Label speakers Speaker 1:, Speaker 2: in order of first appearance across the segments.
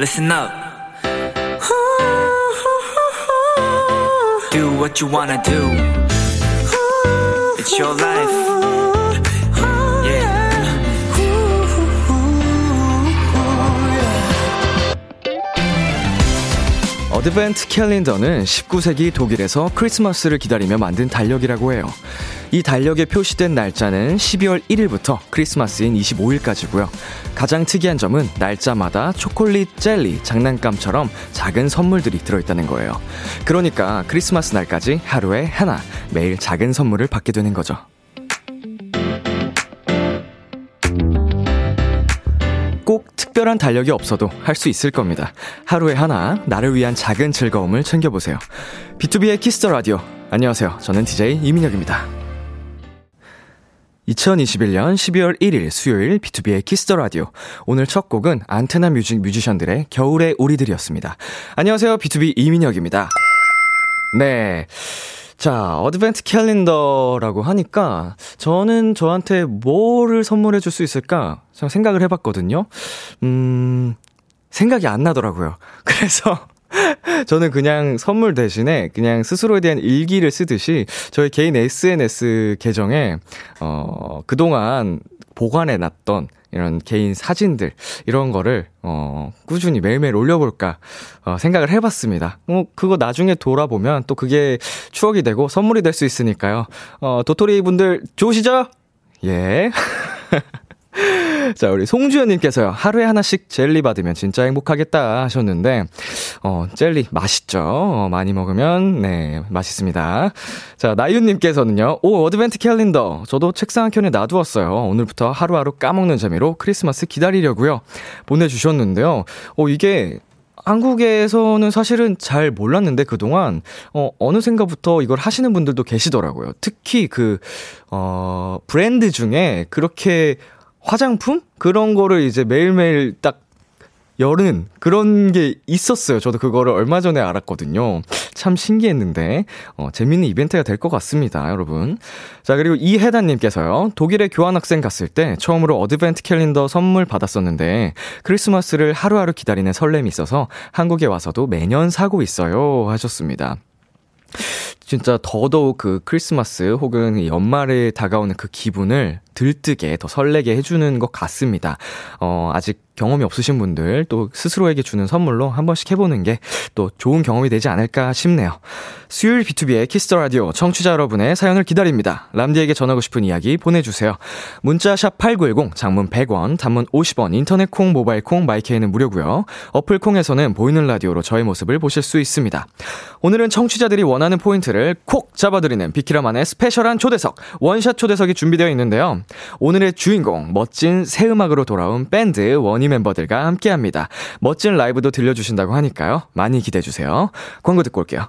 Speaker 1: listen up. Do what you wanna do. It's your life. Yeah.
Speaker 2: 어드벤트 캘린더는 19세기 독일에서 크리스마스를 기다리며 만든 달력이라고 해요. 이 달력에 표시된 날짜는 12월 1일부터 크리스마스인 25일까지고요. 가장 특이한 점은 날짜마다 초콜릿, 젤리, 장난감처럼 작은 선물들이 들어있다는 거예요. 그러니까 크리스마스 날까지 하루에 하나 매일 작은 선물을 받게 되는 거죠. 꼭 특별한 달력이 없어도 할 수 있을 겁니다. 하루에 하나 나를 위한 작은 즐거움을 챙겨보세요. 비투비의 키스 더 라디오. 안녕하세요. 저는 DJ 이민혁입니다. 2021년 12월 1일 수요일 비투비의 키스 더 라디오. 오늘 첫 곡은 안테나 뮤직 뮤지션들의 겨울의 우리들이었습니다. 안녕하세요. B2B 이민혁입니다. 네. 자, Advent calendar라고 하니까 저는 저한테 뭐를 선물해 줄 수 있을까 생각을 해 봤거든요. 음, 생각이 안 나더라고요. 그래서 저는 그냥 선물 대신에 그냥 스스로에 대한 일기를 쓰듯이 저희 개인 SNS 계정에 어 그동안 보관해 놨던 이런 개인 사진들 이런 거를 어 꾸준히 매일매일 올려볼까 어 생각을 해봤습니다. 뭐 그거 나중에 돌아보면 또 그게 추억이 되고 선물이 될 수 있으니까요. 어 도토리 분들 좋으시죠? 예. 자, 우리 송주연님께서요, 하루에 하나씩 젤리 받으면 진짜 행복하겠다 하셨는데, 어, 젤리 맛있죠? 어, 많이 먹으면, 네, 맛있습니다. 자, 나윤님께서는요, 오, Advent calendar. 저도 책상 한 켠에 놔두었어요. 오늘부터 하루하루 까먹는 재미로 크리스마스 기다리려고요. 보내주셨는데요. 어, 이게, 한국에서는 사실은 잘 몰랐는데 그동안 어 어느샌가부터 이걸 하시는 분들도 계시더라고요. 특히 그 어 브랜드 중에 그렇게 화장품? 그런 거를 이제 매일매일 딱 열은 그런 게 있었어요. 저도 그거를 얼마 전에 알았거든요. 참 신기했는데, 어, 재밌는 이벤트가 될 것 같습니다, 여러분. 자, 그리고 이혜단님께서요, 독일에 교환학생 갔을 때 처음으로 Advent calendar 선물 받았었는데, 크리스마스를 하루하루 기다리는 설렘이 있어서 한국에 와서도 매년 사고 있어요. 하셨습니다. 진짜 더더욱 그 크리스마스 혹은 연말에 다가오는 그 기분을 들뜨게 더 설레게 해주는 것 같습니다. 어, 아직 경험이 없으신 분들 또 스스로에게 주는 선물로 한 번씩 해보는 게 또 좋은 경험이 되지 않을까 싶네요. 수요일 비투비의 키스 더 라디오 청취자 여러분의 사연을 기다립니다. 람디에게 전하고 싶은 이야기 보내주세요. 문자 샵 8910 장문 100원 단문 50원 인터넷 콩 모바일 콩 마이케이는 무료고요. 어플 콩에서는 보이는 라디오로 저의 모습을 보실 수 있습니다. 오늘은 청취자들이 원하는 포인트를 콕 잡아드리는 비키라만의 스페셜한 초대석 원샷 초대석이 준비되어 있는데요. 오늘의 주인공 멋진 새 음악으로 돌아온 밴드 원위 멤버들과 함께 합니다. 멋진 라이브도 들려주신다고 하니까요. 많이 기대해주세요. 광고 듣고 올게요.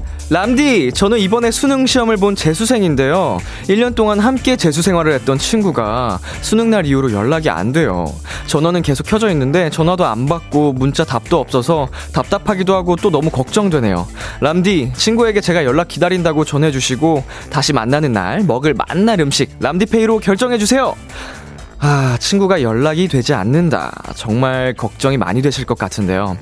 Speaker 2: 람디, 저는 이번에 수능 시험을 본 재수생인데요. 1년 동안 함께 재수 생활을 했던 친구가 수능 날 이후로 연락이 안 돼요. 전화는 계속 켜져 있는데 전화도 안 받고 문자 답도 없어서 답답하기도 하고 또 너무 걱정되네요. 람디, 친구에게 제가 연락 기다린다고 전해주시고 다시 만나는 날 먹을 만날 음식 람디페이로 결정해주세요. 아, 친구가 연락이 되지 않는다. 정말 걱정이 많이 되실 것 같은데요.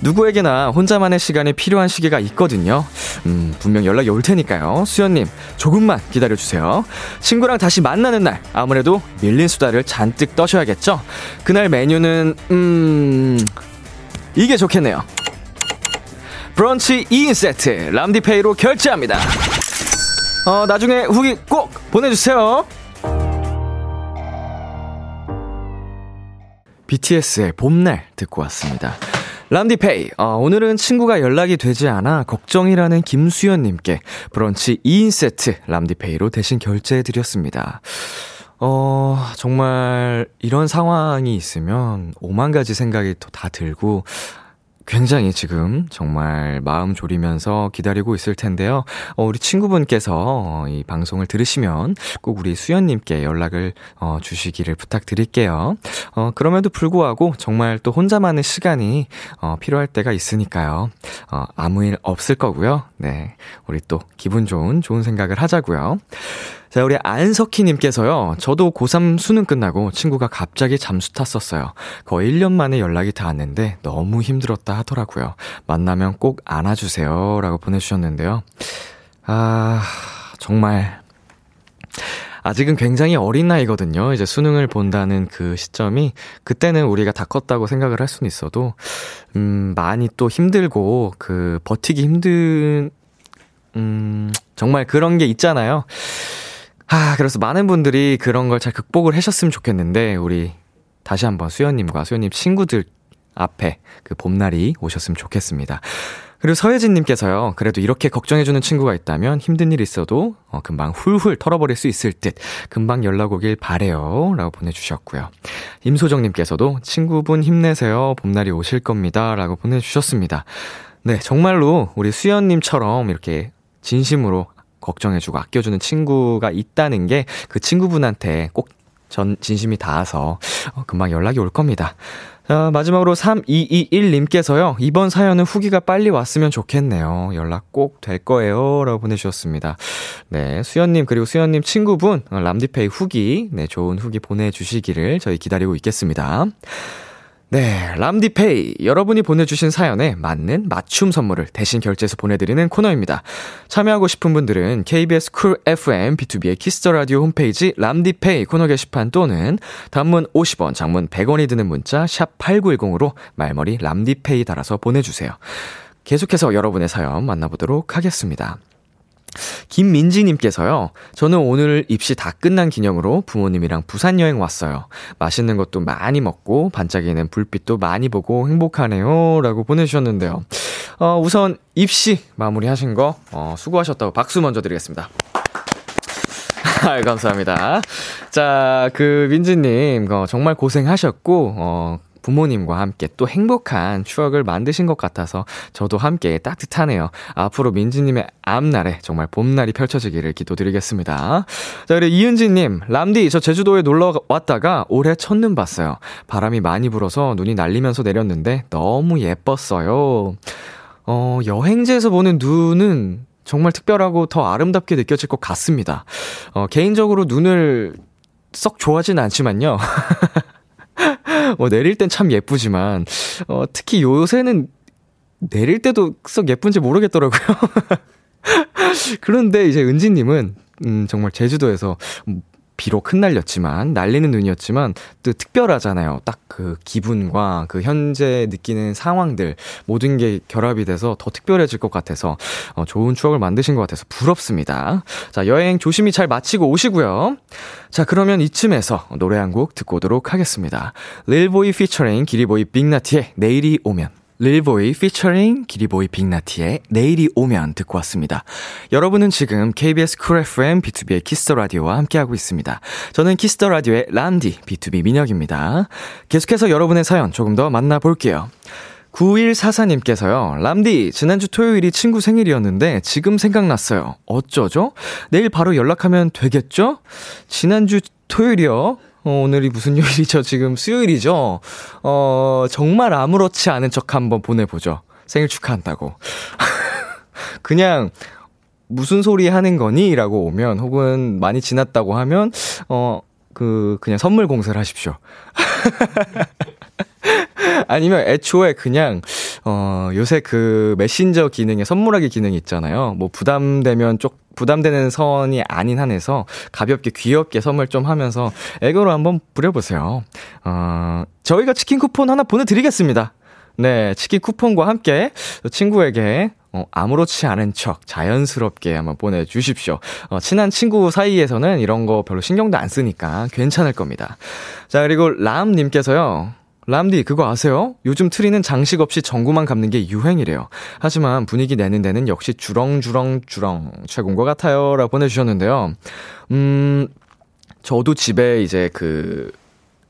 Speaker 2: 누구에게나 혼자만의 시간이 필요한 시기가 있거든요. 음, 분명 연락이 올 테니까요. 수연님, 조금만 기다려주세요. 친구랑 다시 만나는 날, 아무래도 밀린 수다를 잔뜩 떠셔야겠죠? 그날 메뉴는, 음, 이게 좋겠네요. 브런치 2인 세트 람디페이로 결제합니다. 어, 나중에 후기 꼭 보내주세요. BTS의 봄날 듣고 왔습니다. 람디페이, 어, 오늘은 친구가 연락이 되지 않아 걱정이라는 김수연님께 브런치 2인 세트 람디페이로 대신 결제해드렸습니다. 어, 정말 이런 상황이 있으면 오만 가지 생각이 또 다 들고, 굉장히 지금 정말 마음 졸이면서 기다리고 있을 텐데요. 어, 우리 친구분께서 어, 이 방송을 들으시면 꼭 우리 수연님께 연락을 어, 주시기를 부탁드릴게요. 어, 그럼에도 불구하고 정말 또 혼자만의 시간이 어, 필요할 때가 있으니까요. 어, 아무 일 없을 거고요. 네. 우리 또 기분 좋은 좋은 생각을 하자고요. 자, 우리 안석희님께서요, 저도 고3 수능 끝나고 친구가 갑자기 잠수 탔었어요. 거의 1년 만에 연락이 닿았는데 너무 힘들었다 하더라고요. 만나면 꼭 안아주세요. 라고 보내주셨는데요. 아, 정말. 아직은 굉장히 어린 나이거든요. 이제 수능을 본다는 그 시점이 그때는 우리가 다 컸다고 생각을 할 수는 있어도 음 많이 또 힘들고 그 버티기 힘든 음 정말 그런 게 있잖아요. 아, 그래서 많은 분들이 그런 걸 잘 극복을 하셨으면 좋겠는데, 우리 다시 한번 수연님과 수연님 친구들 앞에 그 봄날이 오셨으면 좋겠습니다. 그리고 서혜진님께서요, 그래도 이렇게 걱정해주는 친구가 있다면 힘든 일 있어도 어, 금방 훌훌 털어버릴 수 있을 듯, 금방 연락 오길 바래요 라고 보내주셨고요. 임소정님께서도 친구분 힘내세요. 봄날이 오실 겁니다. 라고 보내주셨습니다. 네, 정말로 우리 수연님처럼 이렇게 진심으로 걱정해주고 아껴주는 친구가 있다는 게 그 친구분한테 꼭 전 진심이 닿아서 어, 금방 연락이 올 겁니다. 자, 마지막으로 3221님께서요, 이번 사연은 후기가 빨리 왔으면 좋겠네요. 연락 꼭 될 거예요. 라고 보내주셨습니다. 네, 수연님, 그리고 수연님 친구분, 어, 람디페이 후기, 네, 좋은 후기 보내주시기를 저희 기다리고 있겠습니다. 네, 람디페이. 여러분이 보내주신 사연에 맞는 맞춤 선물을 대신 결제해서 보내드리는 코너입니다. 참여하고 싶은 분들은 KBS 쿨 FM 비투비의 키스 더 라디오 홈페이지 람디페이 코너 게시판 또는 단문 50원, 장문 100원이 드는 문자 샵 8910으로 말머리 람디페이 달아서 보내주세요. 계속해서 여러분의 사연 만나보도록 하겠습니다. 김민지님께서요, 저는 오늘 입시 다 끝난 기념으로 부모님이랑 부산 여행 왔어요. 맛있는 것도 많이 먹고, 반짝이는 불빛도 많이 보고 행복하네요. 라고 보내주셨는데요. 어, 우선 입시 마무리 하신 거, 어, 수고하셨다고 박수 먼저 드리겠습니다. 아, 감사합니다. 자, 그, 민지님, 어, 정말 고생하셨고, 어, 부모님과 함께 또 행복한 추억을 만드신 것 같아서 저도 함께 따뜻하네요. 앞으로 민지님의 앞날에 정말 봄날이 펼쳐지기를 기도드리겠습니다. 자, 그리고 이은지님, 람디, 저 제주도에 놀러 왔다가 올해 첫눈 봤어요. 바람이 많이 불어서 눈이 날리면서 내렸는데 너무 예뻤어요. 어, 여행지에서 보는 눈은 정말 특별하고 더 아름답게 느껴질 것 같습니다. 어, 개인적으로 눈을 썩 좋아하진 않지만요. 뭐 내릴 땐 참 예쁘지만 어 특히 요새는 내릴 때도 썩 예쁜지 모르겠더라고요. 그런데 이제 은지님은 음 정말 제주도에서 비록 흩날렸지만 날리는 눈이었지만 또 특별하잖아요. 딱 그 기분과 그 현재 느끼는 상황들 모든 게 결합이 돼서 더 특별해질 것 같아서 어, 좋은 추억을 만드신 것 같아서 부럽습니다. 자 여행 조심히 잘 마치고 오시고요. 자 그러면 이쯤에서 노래 한 곡 듣고 오도록 하겠습니다. 릴보이 피처링 기리보이 빅나티의 내일이 오면 릴보이 피처링 기리보이 빅나티의 내일이 오면 듣고 왔습니다. 여러분은 지금 KBS 쿨 FM 비투비의 키스 더 라디오와 함께하고 있습니다. 저는 키스 더 라디오의 람디 비투비 민혁입니다. 계속해서 여러분의 사연 조금 더 만나볼게요. 9144님께서요, 람디, 지난주 토요일이 친구 생일이었는데 지금 생각났어요. 어쩌죠? 내일 바로 연락하면 되겠죠? 지난주 토요일이요? 어, 오늘이 무슨 요일이죠? 지금 수요일이죠? 어, 정말 아무렇지 않은 척 한번 보내보죠. 생일 축하한다고. 그냥, 무슨 소리 하는 거니? 라고 오면, 혹은 많이 지났다고 하면, 어, 그, 그냥 선물 공세를 하십시오. 아니면 애초에 그냥, 어, 요새 그 메신저 기능에 선물하기 기능이 있잖아요. 뭐 부담되면 쪽, 부담되는 선이 아닌 한에서 가볍게 귀엽게 선물 좀 하면서 애교로 한번 부려보세요. 어, 저희가 치킨 쿠폰 하나 보내드리겠습니다. 네, 치킨 쿠폰과 함께 친구에게 어, 아무렇지 않은 척 자연스럽게 한번 보내주십시오. 어, 친한 친구 사이에서는 이런 거 별로 신경도 안 쓰니까 괜찮을 겁니다. 자, 그리고 람님께서요. 람디, 그거 아세요? 요즘 트리는 장식 없이 전구만 감는 게 유행이래요. 하지만 분위기 내는 데는 역시 주렁주렁주렁 최고인 것 같아요. 라고 보내주셨는데요. 음, 저도 집에 이제 그,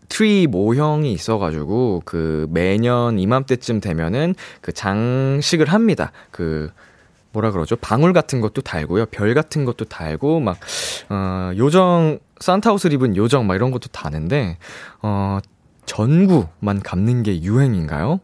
Speaker 2: 트리 모형이 있어가지고, 그, 매년 이맘때쯤 되면은 그 장식을 합니다. 그, 뭐라 그러죠? 방울 같은 것도 달고요. 별 같은 것도 달고, 막, 어, 요정, 산타 옷을 입은 요정, 막 이런 것도 다는데, 어, 전구만 감는 게 유행인가요?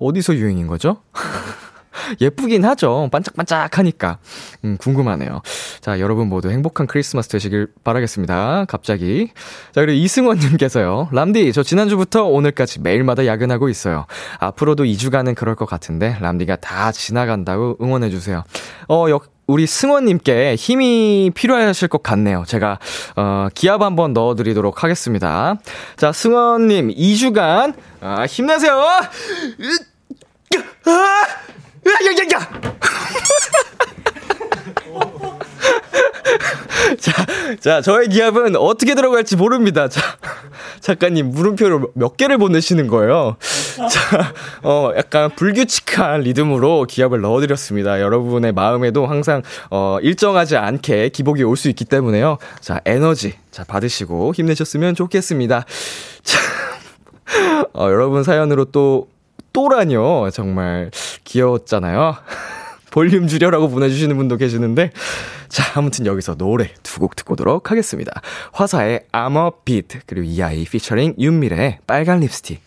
Speaker 2: 어디서 유행인 거죠? 예쁘긴 하죠. 반짝반짝 하니까. 음, 궁금하네요. 자, 여러분 모두 행복한 크리스마스 되시길 바라겠습니다. 갑자기. 자, 그리고 이승원님께서요. 람디, 저 지난주부터 오늘까지 매일마다 야근하고 있어요. 앞으로도 2주간은 그럴 것 같은데, 람디가 다 지나간다고 응원해주세요. 어, 역, 우리 승원님께 힘이 필요하실 것 같네요. 제가, 어, 기합 한번 넣어드리도록 하겠습니다. 자, 승원님, 2주간, 아, 힘내세요! 아! 야, 야, 야! 자, 자, 저의 기합은 어떻게 들어갈지 모릅니다. 자, 작가님, 물음표를 몇 개를 보내시는 거예요. 자, 어, 약간 불규칙한 리듬으로 기합을 넣어드렸습니다. 여러분의 마음에도 항상, 어, 일정하지 않게 기복이 올 수 있기 때문에요. 자, 에너지, 자, 받으시고 힘내셨으면 좋겠습니다. 자, 어, 여러분 사연으로 또, 또라뇨. 정말 귀여웠잖아요. 볼륨 줄여라고 보내주시는 분도 계시는데. 자, 아무튼 여기서 노래 두 곡 듣고 오도록 하겠습니다. 화사의 I'm a 빛, 그리고 이하이 피처링 윤미래의 빨간 립스틱.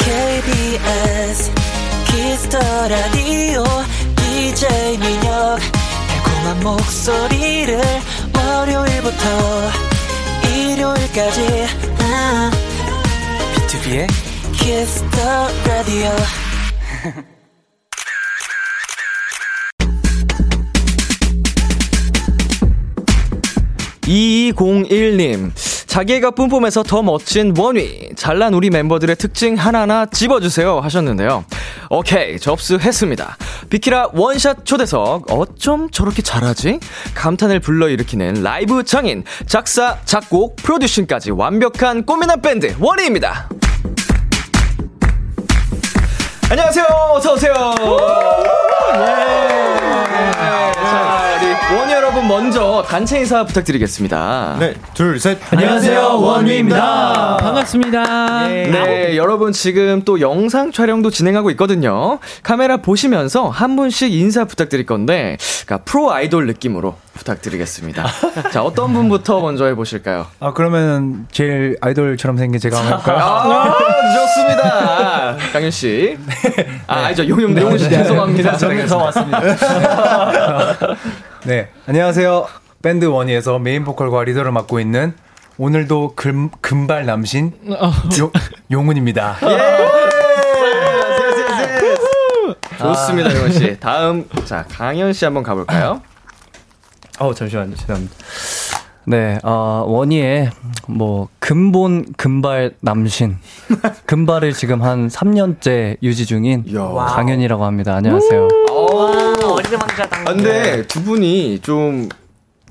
Speaker 3: KBS Kiss the Radio DJ 민혁 달콤한 목소리를 월요일부터 일요일까지 비투비의 Kiss the Radio
Speaker 2: 2201님, 자기가 뿜뿜해서 더 멋진 원위, 잘난 우리 멤버들의 특징 하나하나 집어주세요 하셨는데요. 오케이, 접수했습니다. 비키라 원샷 초대석, 어쩜 저렇게 잘하지? 감탄을 불러일으키는 라이브 장인, 작사, 작곡, 프로듀싱까지 완벽한 꼬미남 밴드 원위입니다. 안녕하세요, 어서 오세요. 예. 자, 우리 원희 여러분 먼저 단체 인사 부탁드리겠습니다.
Speaker 4: 네, 둘, 셋.
Speaker 5: 안녕하세요, 원위입니다. 반갑습니다.
Speaker 2: 네, 여러분 지금 또 영상 촬영도 진행하고 있거든요. 카메라 보시면서 한 분씩 인사 부탁드릴 건데, 그러니까 프로 아이돌 느낌으로 부탁드리겠습니다. 자, 어떤 분부터 먼저 해보실까요?
Speaker 5: 아, 그러면 제일 아이돌처럼 생긴 제가 한번 해볼까요?
Speaker 2: 아, 좋습니다. 강현 씨. 아, 아니죠. 용용, 용훈 씨 죄송합니다.
Speaker 5: 정에서 왔습니다. 네, 안녕하세요. 밴드 원위에서 메인 보컬과 리더를 맡고 있는 오늘도 금, 금발 남신 용, 용훈입니다.
Speaker 2: 좋습니다, 용훈 씨. 다음, 자, 강현 씨 한번 가볼까요?
Speaker 6: 어 잠시만요 죄송합니다. 네, 어, 원위의 뭐 근본 금발 남신 금발을 지금 한 3년째 유지 중인 강현이라고 합니다. 안녕하세요.
Speaker 2: 아, 근데 두 분이 좀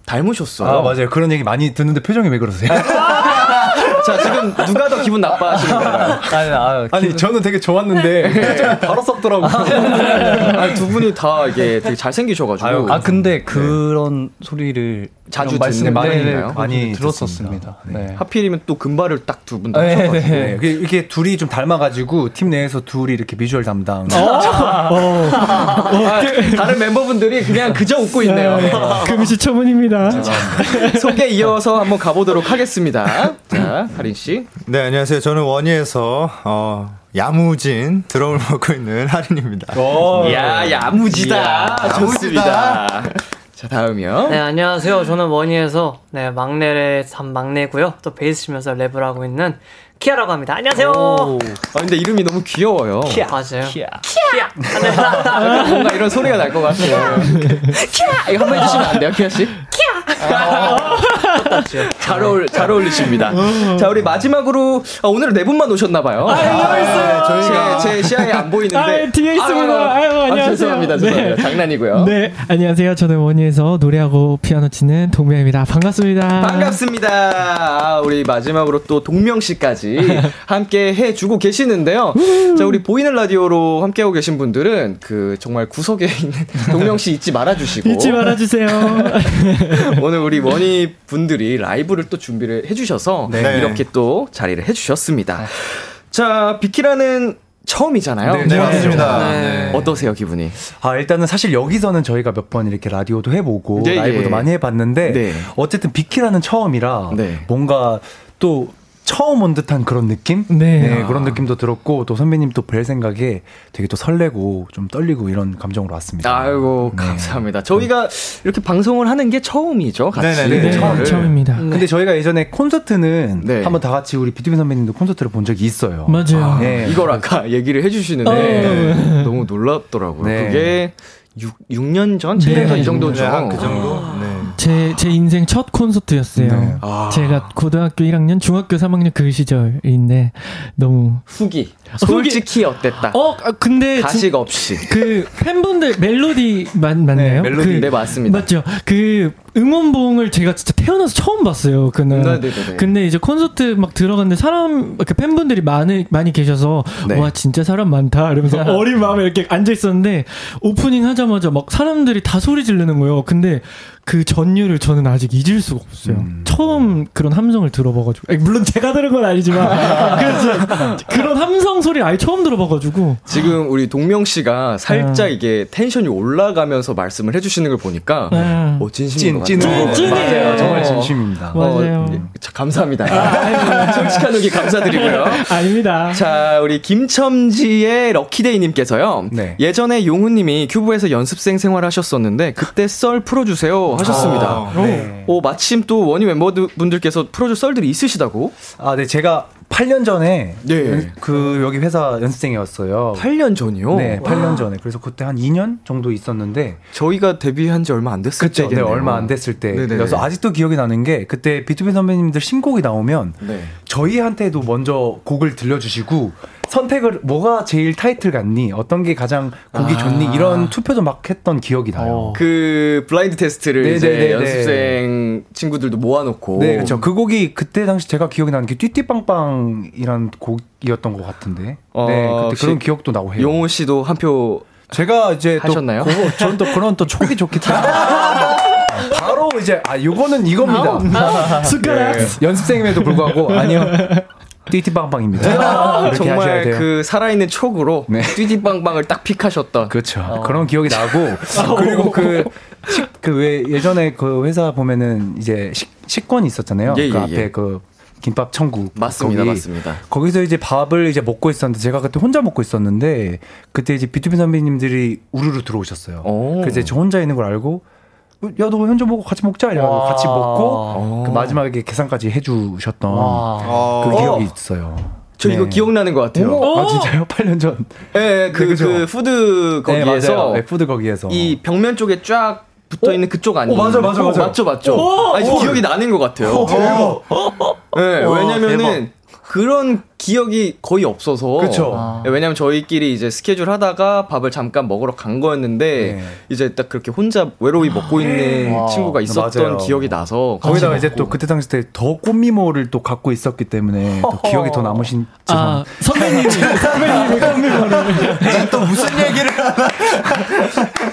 Speaker 2: 닮으셨어요.
Speaker 5: 아, 맞아요. 그런 얘기 많이 듣는데 표정이 왜 그러세요?
Speaker 2: 자, 지금 누가 더 기분 나빠하시는 건가요?
Speaker 6: 아니, 아,
Speaker 5: 아니, 저는 되게 좋았는데 바로 썩더라고요.
Speaker 2: 아니, 두 분이 다 이게 되게 잘생기셔가지고.
Speaker 6: 아유, 아 근데 그런 소리를
Speaker 2: 자주
Speaker 6: 말씀을 많이? 네, 많이 들었었습니다. 네.
Speaker 2: 하필이면 또 금발을 딱 두 분다
Speaker 6: 네,
Speaker 2: 하셔가지고.
Speaker 6: 네.
Speaker 5: 네, 이게- 이게 둘이 좀 닮아가지고 팀 내에서 둘이 이렇게 비주얼 담당.
Speaker 2: 아, 다른 멤버분들이 그냥 그저 웃고 있네요.
Speaker 6: 금시초문입니다.
Speaker 2: 소개 이어서 한번 가보도록 하겠습니다. 자, 하린 씨.
Speaker 4: 네, 안녕하세요. 저는 원희에서, 어, 야무진 드럼을 맡고 있는 하린입니다.
Speaker 2: 야, 야무지다. 좋습니다. 자, 다음이요.
Speaker 7: 네, 안녕하세요. 저는 원희에서 네, 막내의 산 막내고요. 또 베이스 치면서 랩을 하고 있는 키아라고 합니다. 안녕하세요.
Speaker 2: 아, 근데 이름이 너무 귀여워요.
Speaker 7: 키아. 맞아요.
Speaker 6: 키아.
Speaker 7: 키아. 네.
Speaker 2: 약간 뭔가 이런 소리가 날 것 같아요. 키아! 이거 한 번 해주시면 안 돼요, 키아 씨? 키아! 잘, 어울, 잘 어울리십니다. 자, 우리 마지막으로, 아, 오늘은 네 분만 오셨나봐요.
Speaker 8: 아, 여기 있어요.
Speaker 2: 저희가 제 시야에 안 보이는데.
Speaker 8: 아, 뒤에 있습니다. 아유,
Speaker 2: 아,
Speaker 8: 안녕하세요.
Speaker 2: 죄송합니다. 죄송합니다.
Speaker 8: 네.
Speaker 2: 장난이고요.
Speaker 8: 네, 안녕하세요. 저는 원희에서 노래하고 피아노 치는 동명입니다. 반갑습니다.
Speaker 2: 반갑습니다. 아, 우리 마지막으로 또 동명 씨까지 함께 해주고 계시는데요. 자, 우리 보이는 라디오로 함께하고 계신 분들은 그 정말 구석에 있는 동명 씨 잊지 말아주시고.
Speaker 8: 잊지 말아주세요.
Speaker 2: 오늘 우리 원희 분들이 라이브를 또 준비를 해주셔서
Speaker 4: 네.
Speaker 2: 이렇게 또 자리를 해주셨습니다. 자, 비키라는 처음이잖아요.
Speaker 4: 네, 맞습니다.
Speaker 7: 네.
Speaker 2: 어떠세요, 기분이?
Speaker 5: 아, 일단은 사실 여기서는 저희가 몇 번 이렇게 라디오도 해보고
Speaker 2: 네,
Speaker 5: 라이브도
Speaker 2: 예.
Speaker 5: 많이 해봤는데
Speaker 2: 네.
Speaker 5: 어쨌든 비키라는 처음이라
Speaker 2: 네.
Speaker 5: 뭔가 또 처음 온 듯한 그런 느낌?
Speaker 8: 네.
Speaker 5: 그런 느낌도 들었고 또 선배님 또 뵐 생각에 되게 또 설레고 좀 떨리고 이런 감정으로 왔습니다.
Speaker 2: 아이고,
Speaker 5: 네.
Speaker 2: 감사합니다. 저희가 이렇게 방송을 하는 게 처음이죠, 같이.
Speaker 4: 네네네.
Speaker 8: 네,
Speaker 2: 처음을.
Speaker 8: 처음입니다.
Speaker 5: 근데 저희가 예전에 콘서트는
Speaker 2: 네.
Speaker 5: 한번 다 같이 우리 비투비 선배님도 콘서트를 본 적이 있어요.
Speaker 8: 맞아요.
Speaker 5: 네.
Speaker 2: 이걸 아까 얘기를 해주시는데
Speaker 8: 어.
Speaker 2: 너무 놀랍더라고요.
Speaker 5: 네.
Speaker 2: 그게 6, 6년 전, 7년 전 이 정도죠.
Speaker 4: 네, 한그 정도. 네.
Speaker 8: 제, 제 인생 첫 콘서트였어요.
Speaker 5: 네.
Speaker 2: 아.
Speaker 8: 제가 고등학교 1학년, 중학교 3학년 그 시절인데 너무
Speaker 2: 후기. 솔직히 어땠다?
Speaker 8: 어, 아, 근데 진-
Speaker 2: 가식 없이.
Speaker 8: 그 팬분들 멜로디 맞, 맞나요?
Speaker 5: 네, 멜로디.
Speaker 8: 그,
Speaker 2: 네, 맞습니다.
Speaker 8: 맞죠. 그 응원봉을 제가 진짜 태어나서 처음 봤어요. 그날.
Speaker 2: 네네네.
Speaker 8: 근데 이제 콘서트 막 들어갔는데 사람 그 팬분들이 많이 많이 계셔서
Speaker 2: 네.
Speaker 8: 와 진짜 사람 많다 이러면서 어린 마음에 이렇게 앉아 있었는데 오프닝 하자마자 막 사람들이 다 소리 지르는 거예요. 근데 그 전율을 저는 아직 잊을 수가 없어요.
Speaker 2: 음.
Speaker 8: 처음 그런 함성을 들어봐가지고 아니, 물론 제가 들은 건 아니지만 그래서 그런 함성 소리 아예 처음 들어봐가지고
Speaker 2: 지금 우리 동명 씨가 살짝
Speaker 8: 아.
Speaker 2: 이게 텐션이 올라가면서 말씀을 해주시는 걸 보니까
Speaker 8: 아.
Speaker 2: 어, 진심인
Speaker 5: 찐,
Speaker 2: 것 같아요.
Speaker 5: 찐, 찐이에요.
Speaker 2: 맞아요.
Speaker 5: 정말
Speaker 2: 어.
Speaker 5: 진심입니다.
Speaker 8: 맞아요.
Speaker 2: 예, 자, 감사합니다. 솔직한 후기 감사드리고요.
Speaker 8: 아닙니다.
Speaker 2: 자, 우리 김첨지의 럭키데이님께서요.
Speaker 5: 네.
Speaker 2: 예전에 용훈님이 큐브에서 연습생 생활하셨었는데 그때 썰 풀어주세요 하셨습니다.
Speaker 4: 아, 네.
Speaker 2: 오, 마침 또 원희 멤버분들께서 풀어줄 썰들이 있으시다고?
Speaker 5: 아, 네, 제가 8년 전에
Speaker 2: 네.
Speaker 5: 연- 그 여기 회사 연습생이었어요.
Speaker 2: 8년 전이요?
Speaker 5: 네, 8년 전에. 그래서 그때 한 2년 정도 있었는데
Speaker 2: 저희가 데뷔한 지 얼마 안 됐을
Speaker 5: 그때 네. 얼마 안 됐을 때.
Speaker 2: 네네네.
Speaker 5: 그래서 아직도 기억이 나는 게 그때 비투비 선배님들 신곡이 나오면
Speaker 2: 네.
Speaker 5: 저희한테도 먼저 곡을 들려주시고 선택을 뭐가 제일 타이틀 같니? 어떤 게 가장 곡이
Speaker 2: 아.
Speaker 5: 좋니? 이런 투표도 막 했던 기억이 나요.
Speaker 8: 어.
Speaker 2: 그 블라인드 테스트를 이제
Speaker 5: 네네네네.
Speaker 2: 연습생 친구들도 모아놓고
Speaker 5: 네, 그렇죠. 그 곡이 그때 당시 제가 기억이 나는 게 띠띠빵빵이란 곡이었던 것 같은데.
Speaker 2: 어,
Speaker 5: 네, 그때 그런 기억도 나고 해요.
Speaker 2: 용호 씨도 한 표
Speaker 5: 제가 이제
Speaker 2: 하셨나요?
Speaker 5: 또 그거, 저는 또 그런 또 촉이 좋기 때문에 바로 이제 아 요거는 이겁니다.
Speaker 8: 숟가락.
Speaker 5: 네, 연습생임에도 불구하고 아니요. 띠띠빵빵입니다. 하셔야
Speaker 2: 정말. 그 살아있는 촉으로
Speaker 5: 네.
Speaker 2: 띠띠빵빵을 딱 픽하셨던
Speaker 5: 그렇죠. 그런 기억이 나고 그리고 그그왜 예전에 그 회사 보면은 이제 식, 식권이 있었잖아요.
Speaker 2: 예,
Speaker 5: 그
Speaker 2: 예,
Speaker 5: 앞에
Speaker 2: 예.
Speaker 5: 그 김밥 천국
Speaker 2: 맞습니다,
Speaker 5: 거기.
Speaker 2: 맞습니다.
Speaker 5: 거기서 이제 밥을 이제 먹고 있었는데 제가 그때 혼자 먹고 있었는데 그때 이제 비투비 선배님들이 우르르 들어오셨어요.
Speaker 2: 오.
Speaker 5: 그래서 저 혼자 있는 걸 알고 야너 혼자 먹고 같이 먹자 이래가지고
Speaker 6: 와.
Speaker 5: 같이 먹고
Speaker 2: 어.
Speaker 5: 그 마지막에 계산까지 해주셨던
Speaker 6: 와.
Speaker 4: 어,
Speaker 5: 그 기억이 있어요.
Speaker 2: 저 이거
Speaker 5: 네.
Speaker 2: 기억나는 것 같아요.
Speaker 5: 아 진짜요? 8년 전.
Speaker 2: 예, 그,
Speaker 5: 네, 그죠?
Speaker 2: 그 푸드
Speaker 5: 네,
Speaker 2: 거기에서.
Speaker 5: 네, 푸드 거기에서
Speaker 2: 이 벽면 쪽에 쫙 붙어 있는 그쪽 아니에요?
Speaker 5: 어, 맞아, 맞아, 맞아.
Speaker 2: 맞죠, 맞죠. 아니, 저 기억이 나는 것 같아요. 네, 왜냐면은 그런 기억이 거의 없어서.
Speaker 5: 그쵸.
Speaker 2: 네, 왜냐면 저희끼리 이제 스케줄 하다가 밥을 잠깐 먹으러 간 거였는데
Speaker 5: 네.
Speaker 2: 이제 딱 그렇게 혼자 외로이 먹고 있는
Speaker 6: 와,
Speaker 2: 친구가 있었던
Speaker 5: 맞아요.
Speaker 2: 기억이 나서
Speaker 5: 거기다가 이제. 또 그때 당시 때 더 꽃미모를 또 갖고 있었기 때문에 또 기억이 더 남으신
Speaker 8: 아 선배님이 선배님이 선배님을
Speaker 4: 또 무슨 얘기를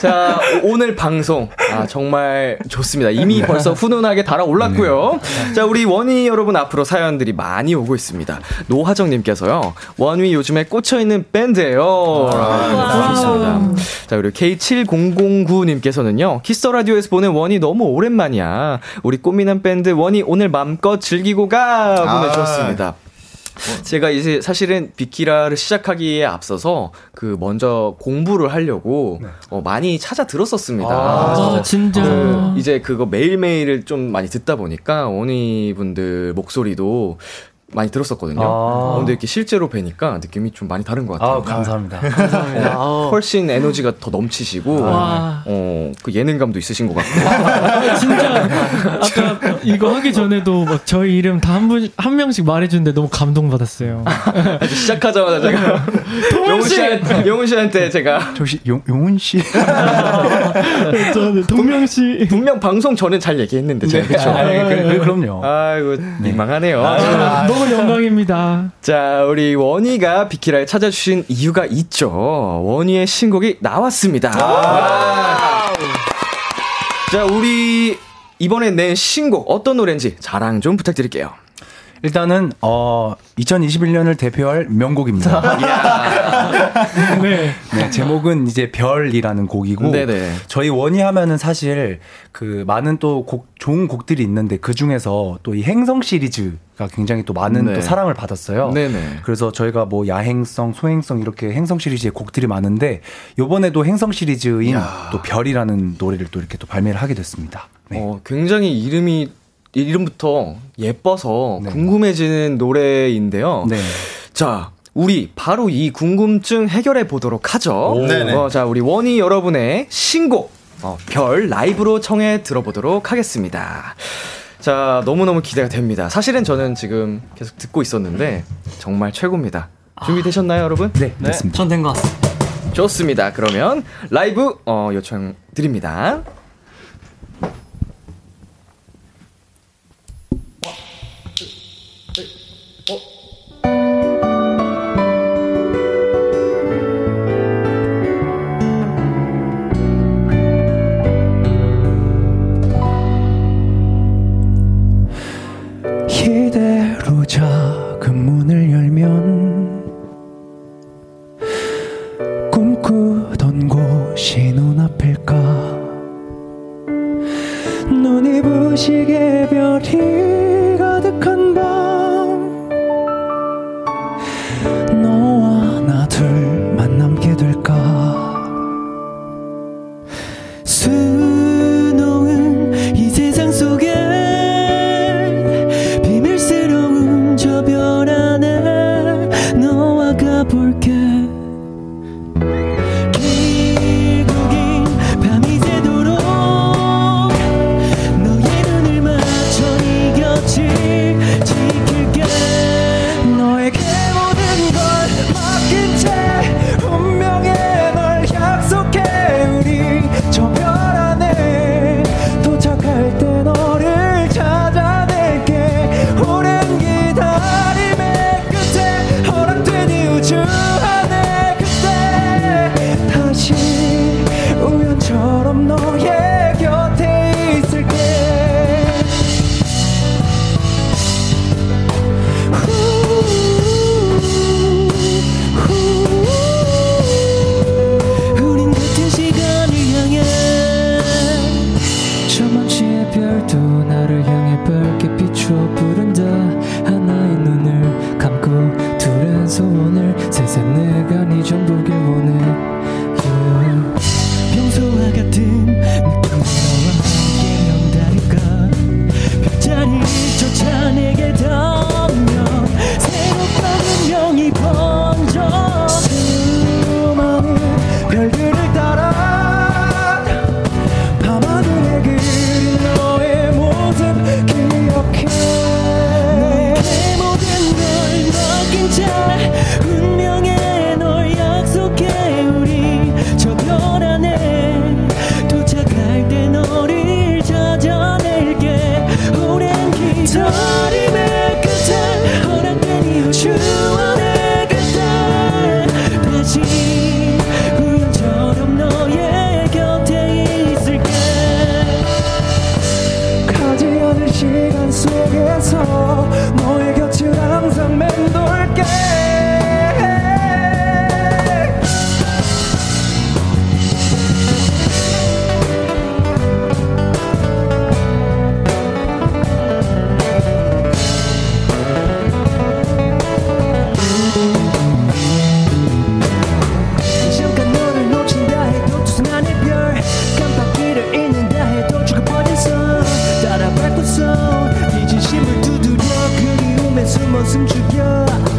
Speaker 2: 자, 오늘 방송, 아, 정말 좋습니다. 이미 벌써 훈훈하게 달아올랐고요. 자, 우리 원위 여러분 앞으로 사연들이 많이 오고 있습니다. 노하 정님께서요, 원위 요즘에 꽂혀있는 밴드예요 좋습니다. 자, 그리고 K7009님께서는요, Kiss the Radio에서 보는 원위 너무 오랜만이야. 우리 꽃미남 밴드 원위 오늘 맘껏 즐기고 가! 보내주셨습니다. 제가 이제 사실은 비키라를 시작하기에 앞서서 그 먼저 공부를 하려고 어, 많이 찾아 들었었습니다.
Speaker 8: 아 진짜
Speaker 2: 그 이제 그거 매일매일을 좀 많이 듣다 보니까 원희 분들 목소리도
Speaker 3: 많이 들었었거든요.
Speaker 4: 아.
Speaker 3: 어, 근데 이렇게 실제로 뵈니까 느낌이 좀 많이 다른 것 같아요.
Speaker 4: 아, 감사합니다.
Speaker 7: 감사합니다. 아우.
Speaker 3: 훨씬 에너지가 더 넘치시고,
Speaker 8: 와.
Speaker 3: 어, 그 예능감도 있으신 것 같고.
Speaker 8: 아, 진짜 아까 이거 하기 전에도 막 저희 이름 다 한 분 한 명씩 말해주는데 너무 감동받았어요.
Speaker 3: 시작하자마자 제가 용훈 씨한테, 용훈 씨한테 제가
Speaker 5: 저시 용 용훈 씨.
Speaker 8: 저는 동명 씨.
Speaker 3: 분명 방송 전에 잘 얘기했는데 제가 그쵸?
Speaker 5: 아, 그, 그, 럼요
Speaker 3: 아이고 민망하네요.
Speaker 8: 아, 너무 영광입니다.
Speaker 3: 자, 우리 원희가 비키라에 찾아주신 이유가 있죠. 원희의 신곡이 나왔습니다. 자, 우리 이번에 낸 신곡 어떤 노래인지 자랑 좀 부탁드릴게요.
Speaker 5: 일단은 어 2021년을 대표할 명곡입니다.
Speaker 8: 네.
Speaker 5: 네, 제목은 이제 별이라는 곡이고
Speaker 3: 네네.
Speaker 5: 저희 원이 하면은 사실 그 많은 또 곡 좋은 곡들이 있는데 그 중에서 또 이 행성 시리즈가 굉장히 또 많은
Speaker 3: 네.
Speaker 5: 또 사랑을 받았어요.
Speaker 3: 네네.
Speaker 5: 그래서 저희가 뭐 야행성, 소행성 이렇게 행성 시리즈의 곡들이 많은데 요번에도 행성 시리즈인 또 별이라는 노래를 또 이렇게 또 발매를 하게 됐습니다. 네.
Speaker 3: 어, 굉장히 이름이 이름부터 예뻐서
Speaker 5: 네.
Speaker 3: 궁금해지는 노래인데요.
Speaker 5: 네.
Speaker 3: 자, 우리 바로 이 궁금증 해결해 보도록 하죠.
Speaker 2: 네네.
Speaker 3: 어, 자, 우리 원희 여러분의 신곡 어, 별 라이브로 청해 들어보도록 하겠습니다. 자, 너무너무 기대가 됩니다. 사실은 저는 지금 계속 듣고 있었는데 정말 최고입니다. 준비되셨나요, 여러분?
Speaker 5: 네, 됐습니다.
Speaker 7: 전된것 같습니다.
Speaker 3: 좋습니다. 그러면 라이브 어, 요청 드립니다. 웃음 죽여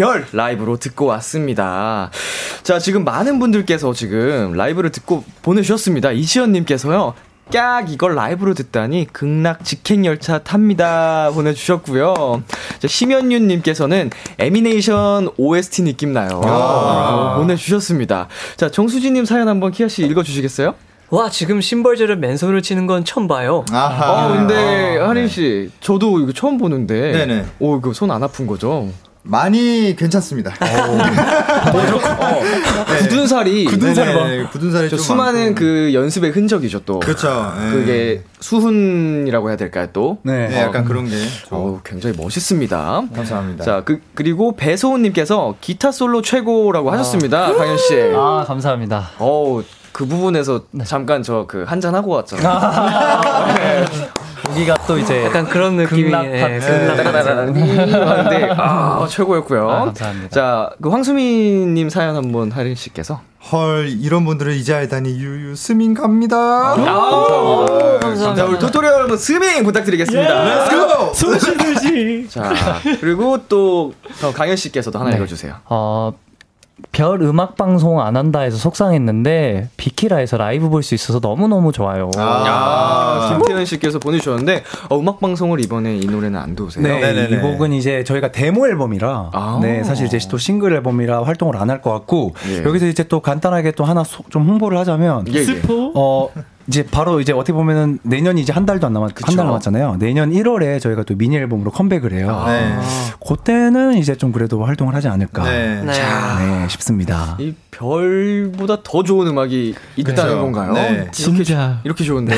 Speaker 2: 별 라이브로 듣고 왔습니다. 자, 지금 많은 분들께서 지금 라이브를 듣고 보내주셨습니다. 이시연 님께서요. 깍 이걸 라이브로 듣다니 극락 직행 열차 탑니다 보내주셨고요. 자, 심연윤님께서는 애미네이션 OST 느낌 나요.
Speaker 4: 아.
Speaker 2: 어, 보내주셨습니다. 자 정수진님 사연 한번 키아 씨 읽어주시겠어요?
Speaker 7: 와 지금 심벌제를 맨손으로 치는 건 처음 봐요.
Speaker 4: 아하.
Speaker 2: 어 근데 하린 씨 저도 이거 처음 보는데,
Speaker 4: 네네.
Speaker 2: 오 이거 손 안 아픈 거죠?
Speaker 4: 많이 괜찮습니다.
Speaker 2: 굳은 살이
Speaker 4: 굳은 살이 네, 굳은 살이 저좀
Speaker 2: 수많은
Speaker 4: 많고.
Speaker 2: 그 연습의 흔적이죠 또.
Speaker 4: 그렇죠. 예.
Speaker 2: 그게 수훈이라고 해야 될까요 또?
Speaker 5: 네.
Speaker 4: 네, 약간 그런 게.
Speaker 2: 어, 굉장히 멋있습니다.
Speaker 4: 감사합니다.
Speaker 2: 자, 그 그리고 배소은님께서 기타 솔로 최고라고 하셨습니다, 강현 씨.
Speaker 6: 아, 감사합니다.
Speaker 2: 어우 그 부분에서 잠깐 저 그 한잔 하고 왔잖아요.
Speaker 6: 여기가 또 이제
Speaker 7: 약간 그런 느낌이 예,
Speaker 2: 하는데 아 최고였고요.
Speaker 6: 아, 감사합니다.
Speaker 2: 자, 그 황수민님 사연 한번 하린 씨께서.
Speaker 4: 헐 이런 분들을 이제 알다니 유유 스민 갑니다.
Speaker 2: 아, 감사합니다. 자, 우리 도토리 여러분 스밍 부탁드리겠습니다.
Speaker 4: Let's go.
Speaker 8: 소시듯이.
Speaker 2: 자, 그리고 또 어, 강현 씨께서도 하나
Speaker 6: 네.
Speaker 2: 읽어주세요.
Speaker 6: 어, 별 음악 방송 안 한다 해서 속상했는데 비키라에서 라이브 볼 수 있어서 너무너무 좋아요.
Speaker 2: 아, 김태현 씨께서 보내주셨는데 어, 음악 방송을 이번에 이 노래는 안 도우세요?
Speaker 5: 네,
Speaker 4: 네네네.
Speaker 5: 이 곡은 이제 저희가 데모 앨범이라,
Speaker 2: 아.
Speaker 5: 네, 사실 이제 또 싱글 앨범이라 활동을 안 할 것 같고,
Speaker 2: 예.
Speaker 5: 여기서 이제 또 간단하게 또 하나 소- 좀 홍보를 하자면,
Speaker 2: 예, 예.
Speaker 8: 스포.
Speaker 5: 어, 이제 바로 이제 어떻게 보면은 내년이 이제 한 달도 안 남았, 한 달 남았잖아요. 내년 1월에 저희가 또 미니 앨범으로 컴백을 해요.
Speaker 4: 네.
Speaker 5: 그때는 이제 좀 그래도 활동을 하지 않을까.
Speaker 4: 네.
Speaker 7: 네.
Speaker 5: 네, 싶습니다.
Speaker 2: 이 별보다 더 좋은 음악이 있다는
Speaker 4: 그렇죠.
Speaker 2: 건가요?
Speaker 4: 네.
Speaker 2: 이렇게,
Speaker 8: 진짜.
Speaker 2: 이렇게 좋은데?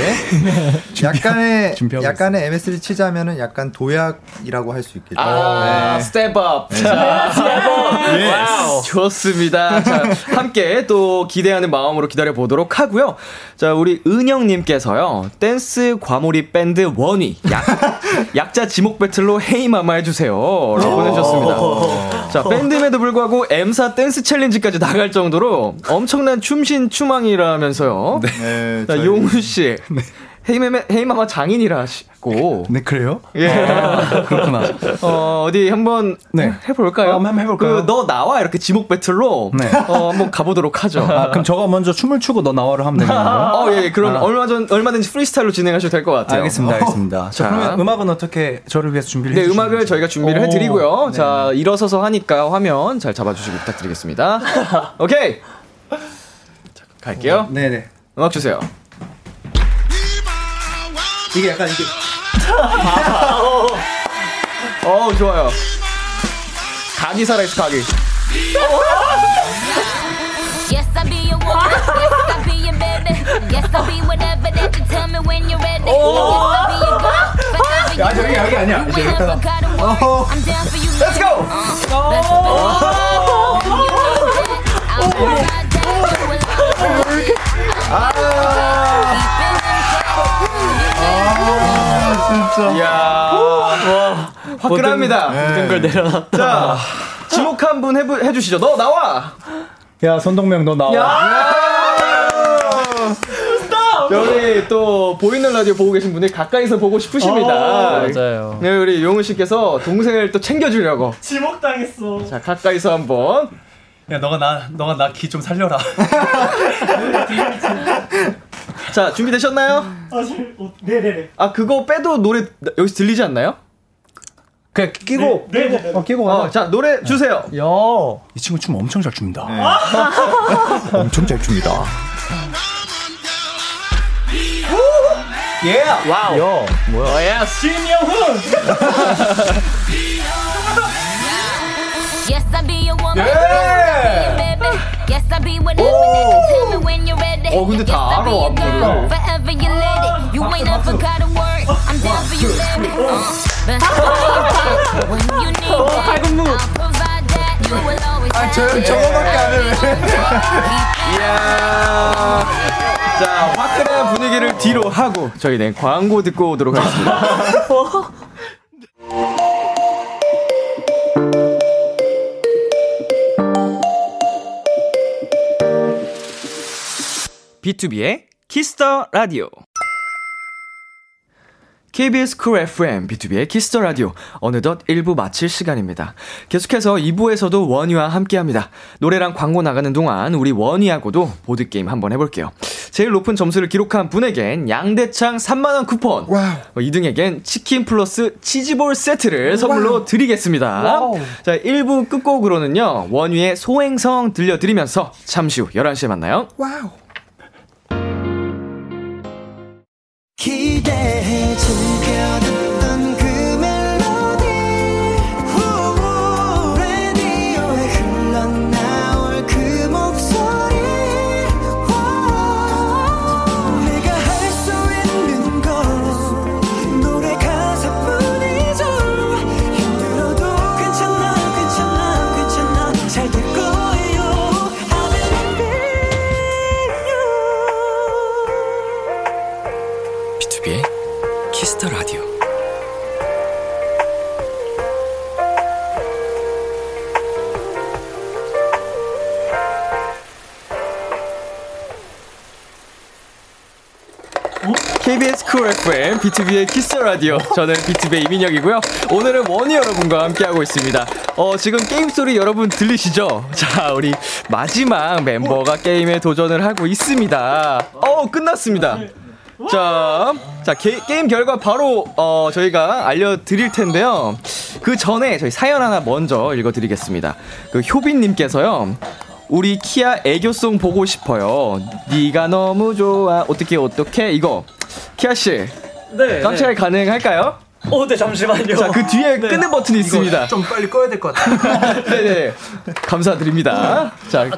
Speaker 4: 약간의
Speaker 5: 준비하고
Speaker 4: 약간의 MSG를 치자면은 약간 도약이라고 할 수 있겠죠.
Speaker 2: 아,
Speaker 4: 네.
Speaker 2: Step up. 자, Step up. Wow. 좋습니다. 자, 함께 또 기대하는 마음으로 기다려 보도록 하고요. 자, 우리 은영님께서요, 댄스 과몰입 밴드 원위, 약, 약자 지목 배틀로 Hey Mama 해주세요. 라고 보내주셨습니다. 자, 밴드임에도 불구하고 M사 댄스 챌린지까지 나갈 정도로 엄청난 춤신춤왕이라면서요.
Speaker 4: 네,
Speaker 2: 자,
Speaker 4: 저희-
Speaker 2: 용훈씨. 헤이마마, 헤이마마 장인이라시고.
Speaker 5: 네, 그래요?
Speaker 2: 예.
Speaker 5: 그렇구나.
Speaker 2: 어, 어디 한번
Speaker 5: 네.
Speaker 2: 해볼까요?
Speaker 5: 어, 한번 해볼까요?
Speaker 2: 그, 너 나와 이렇게 지목 배틀로
Speaker 5: 네.
Speaker 2: 어, 한번 가보도록 하죠.
Speaker 5: 아, 그럼 저가 먼저 춤을 추고 너 나와를 하면 되는 건가요?
Speaker 2: 어, 예, 예. 그럼
Speaker 5: 아.
Speaker 2: 얼마 전, 얼마든지 프리스타일로 진행하셔도 될 것 같아요.
Speaker 5: 알겠습니다, 알겠습니다.
Speaker 2: 자.
Speaker 5: 자, 그러면 음악은 어떻게 저를 위해서 준비를
Speaker 2: 네. 음악을 저희가 준비를
Speaker 5: 오,
Speaker 2: 해드리고요.
Speaker 5: 네.
Speaker 2: 자, 일어서서 하니까 화면 잘 잡아주시기 부탁드리겠습니다. 오케이. 자, 갈게요.
Speaker 5: 네네.
Speaker 2: 음악 주세요.
Speaker 5: 이게 약간 이게
Speaker 2: 어, 좋아요. 각이 살아있어, 각이.
Speaker 9: Yes, I be your woman. Yes, I be your baby. Yes, I be whatever that you tell me when you're ready. Yes, I be your girl. Forever
Speaker 5: 야, 저기 여기 아니야.
Speaker 9: you
Speaker 5: 이제
Speaker 9: ain't
Speaker 5: 여기다가.
Speaker 9: forgotten word. I'm down for you.
Speaker 2: Let's go!
Speaker 9: I'll down a time.
Speaker 2: 이야. 와, 화끈합니다.
Speaker 7: 모든 걸 내려놨다.
Speaker 2: 자, 지목 한 분 해주시죠. 너 나와!
Speaker 5: 야 손동명 너 나와.
Speaker 2: 저희 또 보이는 라디오 보고 계신 분들 가까이서 보고 싶으십니다.
Speaker 6: 맞아요.
Speaker 2: 네, 우리 용우 씨께서 동생을 또 챙겨주려고.
Speaker 8: 지목당했어.
Speaker 2: 자, 가까이서 한번.
Speaker 5: 야 너가 나 너가 나 기 좀 살려라.
Speaker 2: 자, 준비되셨나요?
Speaker 8: 아, 지- 어, 네네네.
Speaker 2: 아, 그거 빼도 노래 여기서 들리지 않나요?
Speaker 5: 그냥 끼고 끼고 어, 끼고
Speaker 2: 어, 자, 노래 주세요.
Speaker 5: 야, 이 친구 춤 엄청 잘 춥니다.
Speaker 4: 엄청 잘 춥니다.
Speaker 5: 예. Wow. 야, 뭐야?
Speaker 9: Be your woman.
Speaker 5: Yeah.
Speaker 2: 어, 근데 다 알아,
Speaker 9: your girl.
Speaker 2: 앞으로.
Speaker 9: Forever you lady. You ain't never gotta worry. I'm down for you, baby. Uh, best friend, when you need that. I'll provide that. You will always have
Speaker 4: 저,
Speaker 9: it.
Speaker 4: 저거밖에 안 해.
Speaker 2: 이야. 자, 화끈한 분위기를 뒤로 하고 저희는 광고 듣고 오도록 하겠습니다. 비투비의 Kiss the Radio. KBS Cool FM, 비투비의 Kiss the Radio. 어느덧 1부 마칠 시간입니다. 계속해서 2부에서도 원위와 함께 합니다. 노래랑 광고 나가는 동안 우리 원위하고도 보드 게임 한번 해볼게요. 제일 높은 점수를 기록한 분에겐 양대창 3만 원 쿠폰.
Speaker 4: Wow.
Speaker 2: 2등에겐 치킨 플러스 치즈볼 세트를 선물로 드리겠습니다. 자, 1부 끝곡으로는요, 원위의 소행성 들려드리면서 잠시 후 11시에 만나요.
Speaker 3: 기대해 즐 비투비의 Kiss the Radio. 저는
Speaker 1: 비투비의
Speaker 2: 이민혁이고요. 오늘은 원위 여러분과 함께하고 있습니다. 어, 지금 게임 소리 여러분 들리시죠? 자, 우리 마지막 멤버가 게임에 도전을 하고 있습니다. 어, 끝났습니다. 자, 자 게, 임 결과 바로 어, 저희가 알려드릴 텐데요. 그 전에 저희 사연 하나 먼저 읽어드리겠습니다. 그 효빈님께서요. 우리 키아 애교송 보고 싶어요. 네가 너무 좋아. 어떻게 어떻게 이거 키아 씨
Speaker 7: 네.
Speaker 2: 깜찍하게 가능할까요?
Speaker 7: 어, 네, 잠시만요.
Speaker 2: 자, 그 뒤에 끄는 버튼이 있습니다.
Speaker 5: 좀 빨리 꺼야 될 것 같아.
Speaker 2: 네네. 감사드립니다. 자,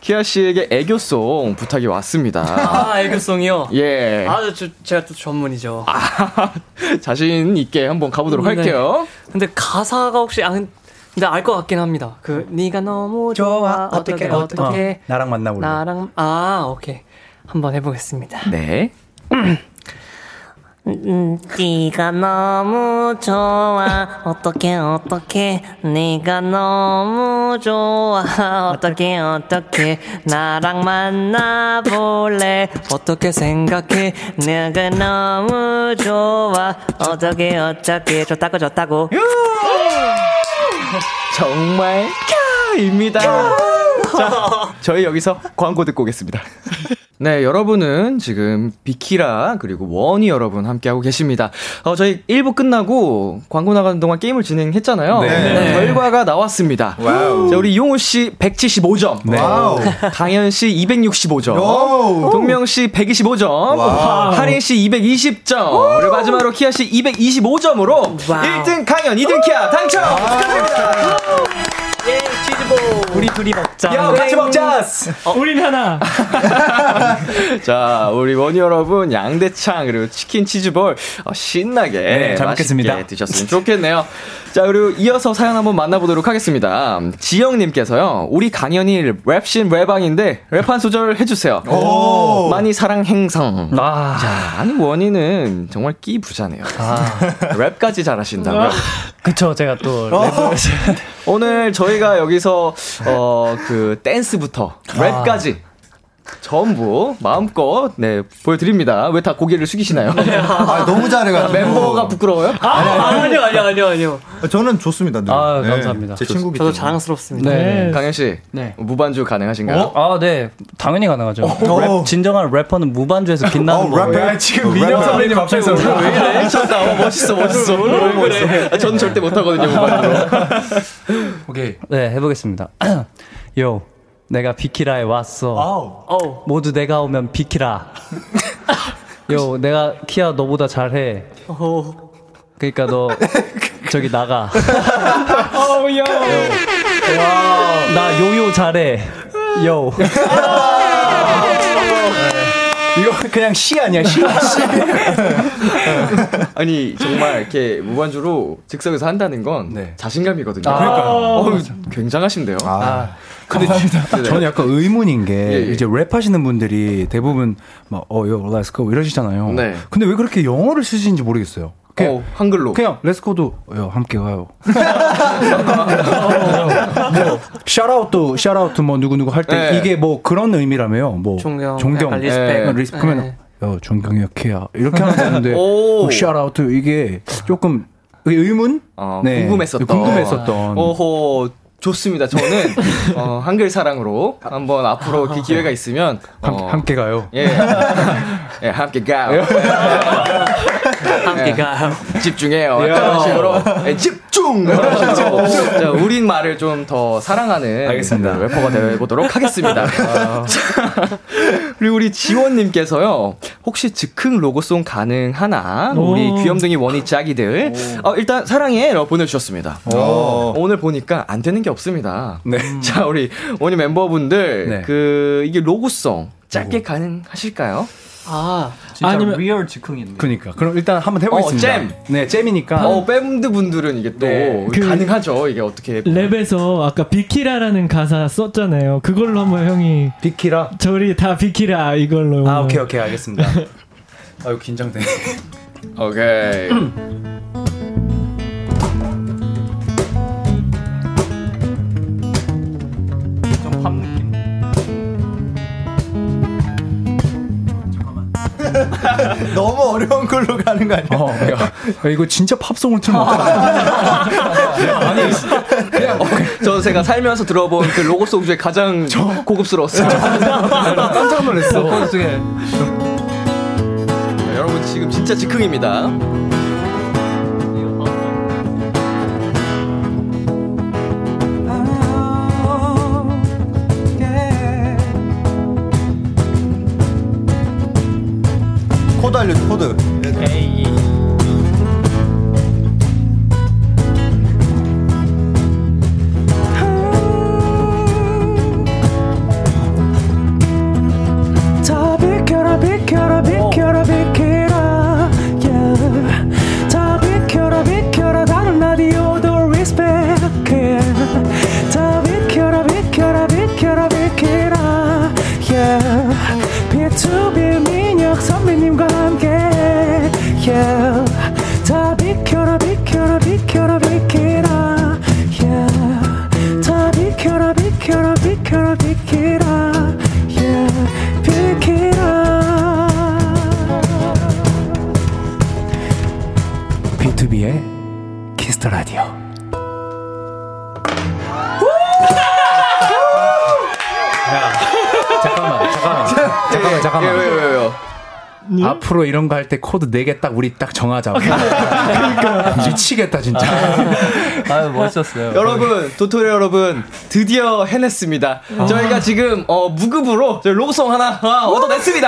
Speaker 2: 키아 씨에게 애교송 부탁이 왔습니다.
Speaker 7: 아, 애교송이요?
Speaker 2: 예.
Speaker 7: 아, 저, 제가 또 전문이죠.
Speaker 2: 자신 있게 한번 가보도록
Speaker 7: 네.
Speaker 2: 할게요.
Speaker 7: 근데 가사가 혹시 안 근데 알 것 같긴 합니다. 그 네가 너무 좋아 어떻게 어떻게
Speaker 5: 어, 나랑 만나볼래?
Speaker 7: 나랑 아 오케이 한번 해보겠습니다.
Speaker 2: 네.
Speaker 10: 음, 네가 너무 좋아. 어떻게 어떻게? 네가 너무 좋아. 어떻게 어떻게?
Speaker 7: 나랑 만나볼래? 어떻게 생각해? 내가 너무 좋아. 어떻게 어떻게 좋다고 좋다고.
Speaker 2: 정말 키아입니다. 자, 저희 여기서 광고 듣고 오겠습니다. 네, 여러분은 지금 비키라 그리고 원위 여러분 함께하고 계십니다. 어, 저희 1부 끝나고 광고 나가는 동안 게임을 진행했잖아요.
Speaker 4: 네.
Speaker 2: 결과가 나왔습니다.
Speaker 4: Wow.
Speaker 2: 자, 우리 용훈 씨 175점.
Speaker 4: Wow.
Speaker 2: 강현 씨 265점.
Speaker 4: 오.
Speaker 2: 동명 씨 125점.
Speaker 4: Wow.
Speaker 2: 하린 씨 220점. 그리고 마지막으로 키아 씨 225점으로 1등 강현, 2등 키아 당첨! 축하드립니다.
Speaker 7: 예 우리 둘이 먹자
Speaker 2: 야, 같이 먹자!
Speaker 8: 우린 하나.
Speaker 2: 자, 우리 원희 여러분, 양대창, 그리고 치킨 치즈볼, 어, 신나게.
Speaker 5: 네, 잘
Speaker 2: 맛있게
Speaker 5: 먹겠습니다.
Speaker 2: 드셨으면 좋겠네요. 자, 그리고 이어서 사연 한번 만나보도록 하겠습니다. 지영 님께서요, 우리 강연이 랩신 랩방인데, 랩 한 소절 해 주세요.
Speaker 4: 오.
Speaker 2: 많이 사랑 행성.
Speaker 6: 아,
Speaker 2: 자, 아니, 원희는 정말 끼 부자네요. 랩까지 잘하신다고요?
Speaker 6: 그쵸. 제가 또
Speaker 2: 어.
Speaker 6: 랩을
Speaker 2: 오늘 저희가 여기서, 어, 그, 댄스부터 랩까지 전부 마음껏 네 보여드립니다. 왜 다 고개를 숙이시나요?
Speaker 4: 아, 너무 잘해가지고.
Speaker 2: 멤버가 부끄러워요?
Speaker 7: 아, 아니요, 아니요, 아니요, 아니요.
Speaker 4: 저는 좋습니다. 늘.
Speaker 6: 아,
Speaker 4: 네,
Speaker 6: 감사합니다.
Speaker 4: 제 친구기
Speaker 7: 저도
Speaker 4: 때문에.
Speaker 7: 자랑스럽습니다.
Speaker 6: 네.
Speaker 2: 강현 씨,
Speaker 6: 네.
Speaker 2: 무반주 가능하신가요?
Speaker 6: 아, 네. 당연히 가능하죠.
Speaker 4: 어.
Speaker 6: 랩, 진정한 래퍼는 무반주에서 빛나는
Speaker 4: 어,
Speaker 6: 거예요.
Speaker 4: 래퍼.
Speaker 5: 야, 지금
Speaker 4: 어, 래퍼.
Speaker 5: 선배님 앞에서
Speaker 2: 왜 이래? 미쳤다. 어, 멋있어, 멋있어. 너무 멋있어. 아, 저는 절대 못 하거든요, 무반주로.
Speaker 5: 오케이.
Speaker 6: 네, 해보겠습니다. 요, 내가 비키라에 왔어.
Speaker 7: 어우.
Speaker 6: 모두 내가 오면 비키라. 요, 내가 키야 너보다 잘해.
Speaker 7: 어우.
Speaker 6: 그러니까 너 저기 나가.
Speaker 8: 어우, 야.
Speaker 6: 나 요요 잘해. 요.
Speaker 5: 이거 그냥 시 아니야, 시.
Speaker 2: 아니, 정말 이렇게 무반주로 즉석에서 한다는 건
Speaker 5: 네.
Speaker 2: 자신감이거든요.
Speaker 5: 그러니까요.
Speaker 2: 어우, 굉장하신데요.
Speaker 4: 아,
Speaker 5: 근데 저는 약간 의문인 게
Speaker 2: 예, 예.
Speaker 5: 이제 랩하시는 분들이 대부분 막 어 yo let's go 이러시잖아요.
Speaker 2: 네.
Speaker 5: 근데 왜 그렇게 영어를 쓰시는지 모르겠어요. 그냥,
Speaker 2: 어, 한글로.
Speaker 5: 그냥 let's go도 yo 함께 가요. 샤라웃도 샤라웃 뭐 누구 누구 할때
Speaker 2: 네.
Speaker 5: 이게 뭐 그런 의미라며요. 뭐
Speaker 7: 존경,
Speaker 5: 존경,
Speaker 7: respect.
Speaker 5: 어, respect. 그러면
Speaker 7: 네.
Speaker 5: 야 존경이야 키야 이렇게 하면 되는데
Speaker 2: 오.
Speaker 5: 샤라웃 이게 조금 의문?
Speaker 2: 어,
Speaker 5: 네.
Speaker 2: 궁금했었던.
Speaker 5: 궁금했었던.
Speaker 2: 오호. 좋습니다. 저는 어, 한글 사랑으로 한번 앞으로 그 기회가 있으면
Speaker 5: 함,
Speaker 2: 어,
Speaker 5: 함 께 가요.
Speaker 2: 예, 예 함께 가요.
Speaker 7: 함께 가요.
Speaker 2: 집중해요. 그런 식으로 예, 집중. 그런 식으로 자, 우린 말을 좀 더 사랑하는
Speaker 5: 알겠습니다.
Speaker 2: 그 래퍼가 되보도록 하겠습니다. 자, 그리고 우리 지원님께서요. 혹시 즉흥 로고송 가능하나? 우리
Speaker 8: 오.
Speaker 2: 귀염둥이 원위 짝이들. 어, 일단 사랑해 라고 보내주셨습니다.
Speaker 4: 어.
Speaker 2: 오늘 보니까 안 되는 게 없습니다.
Speaker 5: 네.
Speaker 2: 자, 우리 원위 멤버분들
Speaker 5: 네.
Speaker 2: 그 이게 로고송 짧게 가능하실까요?
Speaker 7: 아,
Speaker 6: 진짜
Speaker 8: 아니면-
Speaker 6: real 즉흥인데.
Speaker 5: 그니까 그럼 일단 한번 해보겠습니다.
Speaker 2: 어, 잼.
Speaker 5: 네, jam이니까.
Speaker 2: 어, 밴드 분들은 이게 또
Speaker 5: 네.
Speaker 8: 그-
Speaker 2: 가능하죠. 이게 어떻게
Speaker 8: 랩에서 아까 비키라라는 가사 썼잖아요. 그걸로 한번 형이
Speaker 5: 비키라.
Speaker 8: 저리 다 비키라 이걸로.
Speaker 5: 아, 오케이, 오케이, 알겠습니다. 아유, 긴장되네.
Speaker 2: 오케이.
Speaker 4: 너무 어려운 걸로 가는 거 아니야?
Speaker 5: 어, 야, 야, 이거 진짜 팝송을 틀면 어떡하냐. 아니,
Speaker 2: 저 제가 살면서 들어본 그 로고송 중에 가장 고급스러웠어요.
Speaker 5: 깜짝 놀랐어.
Speaker 2: 여러분 지금 진짜 즉흥입니다.
Speaker 4: 코
Speaker 5: 키스 더 라디오. 잠깐만, 잠깐만. 잠깐만, 잠깐만.
Speaker 2: 왜요 왜 요?
Speaker 5: 앞으로 이런 거 할 때 코드 4개 딱 우리 딱 정하자고. 미치겠다, 진짜.
Speaker 6: 아유 멋있었어요.
Speaker 2: 여러분 도토리 여러분 드디어 해냈습니다. 저희가 지금 어, 무급으로 저희 로고송 하나 아, 얻어냈습니다.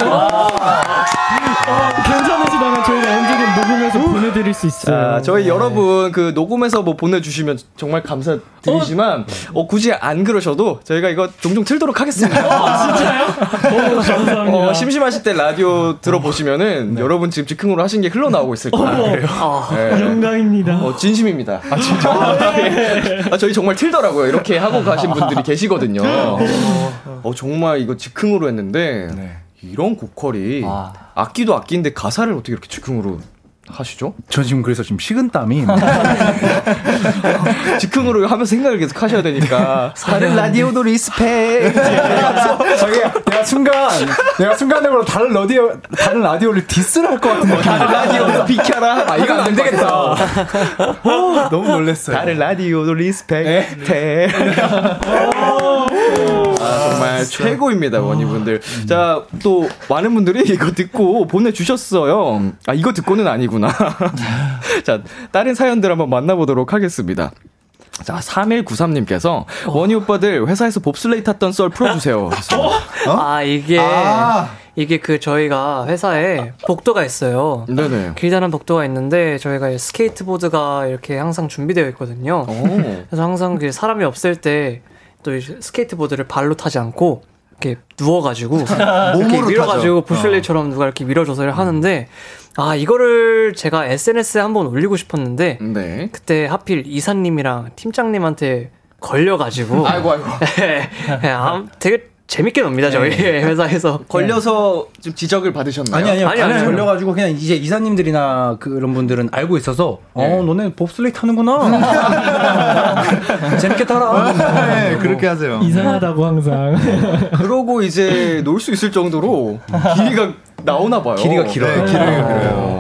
Speaker 8: 괜찮으시다면 저희가 언제든 녹음해서 보내드릴 수 있어요.
Speaker 2: 자, 저희 여러분 그 녹음해서 뭐 보내주시면 정말 감사드리지만 어, 굳이 안 그러셔도 저희가 이거 종종 틀도록 하겠습니다.
Speaker 8: 오, 감사합니다.
Speaker 2: 어, 심심하실 때 라디오 들어보 시면은 여러분 지금 즉흥으로 하신 게 흘러나오고 있을 거예요. 네.
Speaker 8: 영광입니다.
Speaker 2: 어, 진심입니다. 아, 진짜? 아, 저희 정말 틀더라고요. 이렇게 하고 가신 분들이 계시거든요. 어, 정말 이거 즉흥으로 했는데, 이런 고퀄이,
Speaker 6: 아.
Speaker 2: 악기도 악기인데 가사를 어떻게 이렇게 즉흥으로 하시죠?
Speaker 5: 저 지금 그래서 지금 식은땀이.
Speaker 2: 즉흥으로 하면서 생각을 계속 하셔야 되니까. 다른 라디오도 respect.
Speaker 5: 저기 내가 순간 내가 순간적으로 다른 라디오 다른 라디오를 diss를 할 것 같은데
Speaker 2: 다른 라디오도 비켜라.
Speaker 5: 아 이건 안 되겠다. 어, 너무 놀랬어요.
Speaker 2: 다른 라디오도 respect. 테. 아, 정말 최고입니다, 원희분들. 자, 또, 많은 분들이 이거 듣고 보내주셨어요. 아, 이거 듣고는 아니구나. 자, 다른 사연들 한번 만나보도록 하겠습니다. 자, 3193님께서 원희 오빠들 회사에서 봅슬레이 탔던 썰 풀어주세요.
Speaker 7: 아 이게
Speaker 4: 아.
Speaker 7: 이게 그 저희가 회사에 복도가 있어요.
Speaker 2: 네네.
Speaker 7: 길다란 복도가 있는데 저희가 스케이트보드가 이렇게 항상 준비되어 있거든요.
Speaker 2: 오.
Speaker 7: 그래서 항상 그 사람이 없을 때 또 스케이트보드를 발로 타지 않고 이렇게 누워가지고 이렇게
Speaker 4: 몸으로
Speaker 7: 밀어가지고. 부슐레이처럼 누가 이렇게 밀어줘서 하는데 아 이거를 제가 SNS에 한번 올리고 싶었는데
Speaker 2: 네.
Speaker 7: 그때 하필 이사님이랑 팀장님한테 걸려가지고
Speaker 2: 아이고, 아이고.
Speaker 7: 아, 되게 재밌게 놉니다 저희 회사에서
Speaker 2: 걸려서 좀 지적을 받으셨나요?
Speaker 5: 아니 아니요.
Speaker 7: 아니,
Speaker 5: 아니,
Speaker 7: 아니, 아니.
Speaker 5: 걸려가지고 그냥 이제 이사님들이나 그런 분들은 알고 있어서 어 너네 봅슬레이 타는구나. 재밌게 타라.
Speaker 4: 네, 그렇게 하세요.
Speaker 8: 이상하다고 항상.
Speaker 2: 그러고 이제 놀 수 있을 정도로 길이가 나오나 봐요.
Speaker 5: 길이가 길어요.
Speaker 4: 네, 길이가 길어요.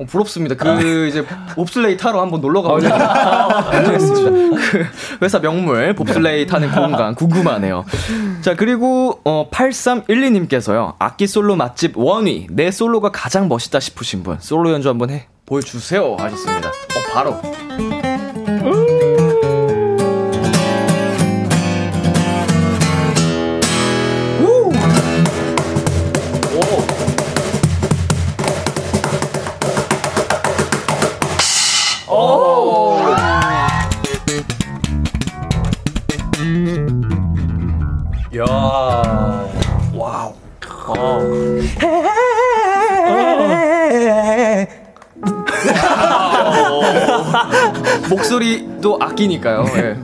Speaker 2: 어, 부럽습니다. 그 이제 봅슬레이 타러 한번 놀러 가보자. 알겠습니다. 그 회사 명물 봅슬레이 타는 공간 궁금하네요. 자 그리고 어 8312님께서요. 악기 솔로 맛집 원위 내 솔로가 가장 멋있다 싶으신 분 솔로 연주 한번 해 보여주세요 하셨습니다. 어 바로. 목소리도 아끼니까요. 예.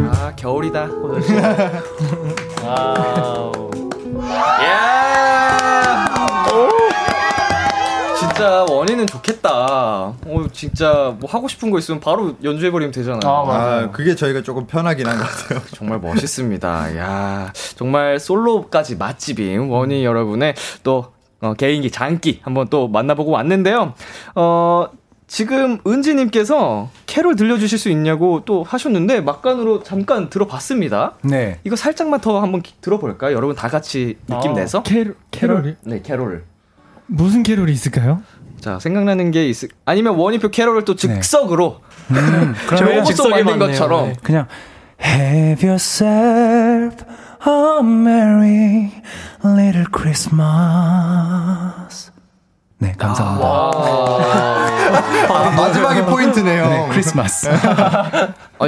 Speaker 2: 아 겨울이다. wow. 야. 오. 진짜 원위는 좋겠다. 어 진짜 뭐 하고 싶은 거 있으면 바로 연주해버리면 되잖아요.
Speaker 4: 아, 그게 저희가 조금 편하긴 한 것 같아요.
Speaker 2: 정말 멋있습니다. 야 정말 솔로까지 맛집인 원위 여러분의 또 어, 개인기 장기 한번 또 만나보고 왔는데요. 어 지금 은지님께서 캐롤 들려주실 수 있냐고 또 하셨는데 막간으로 잠깐 들어봤습니다.
Speaker 5: 네.
Speaker 2: 이거 살짝만 더 한번 기- 들어볼까요? 여러분 다 같이 느낌 내서.
Speaker 8: 캐롤, 캐롤이?
Speaker 2: 네 캐롤.
Speaker 8: 무슨 캐롤이 있을까요?
Speaker 2: 자 생각나는 게 있을 아니면 원위표 캐롤을 또 즉석으로
Speaker 5: 음,
Speaker 2: 저희
Speaker 5: 그러면
Speaker 7: 즉석이
Speaker 2: 만든. 것처럼
Speaker 7: 네.
Speaker 5: 그냥 Have yourself a merry little Christmas. 네, 감사합니다.
Speaker 4: 아, 마지막이 포인트네요.
Speaker 5: 네, 크리스마스.
Speaker 2: 어,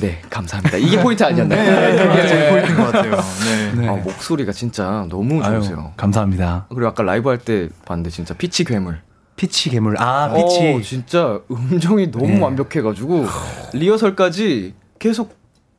Speaker 2: 네 감사합니다. 이게 포인트 아니었나요?
Speaker 4: 네, 그게 제일 포인트인 것 같아요. 네.
Speaker 5: 네.
Speaker 2: 아, 목소리가 진짜 너무
Speaker 5: 아유,
Speaker 2: 좋으세요.
Speaker 5: 감사합니다.
Speaker 2: 그리고 아까 라이브 할 때 봤는데 진짜 피치 괴물.
Speaker 5: 피치 괴물. 아, 피치.
Speaker 2: 어, 진짜 음정이 너무
Speaker 5: 네.
Speaker 2: 완벽해가지고 리허설까지 계속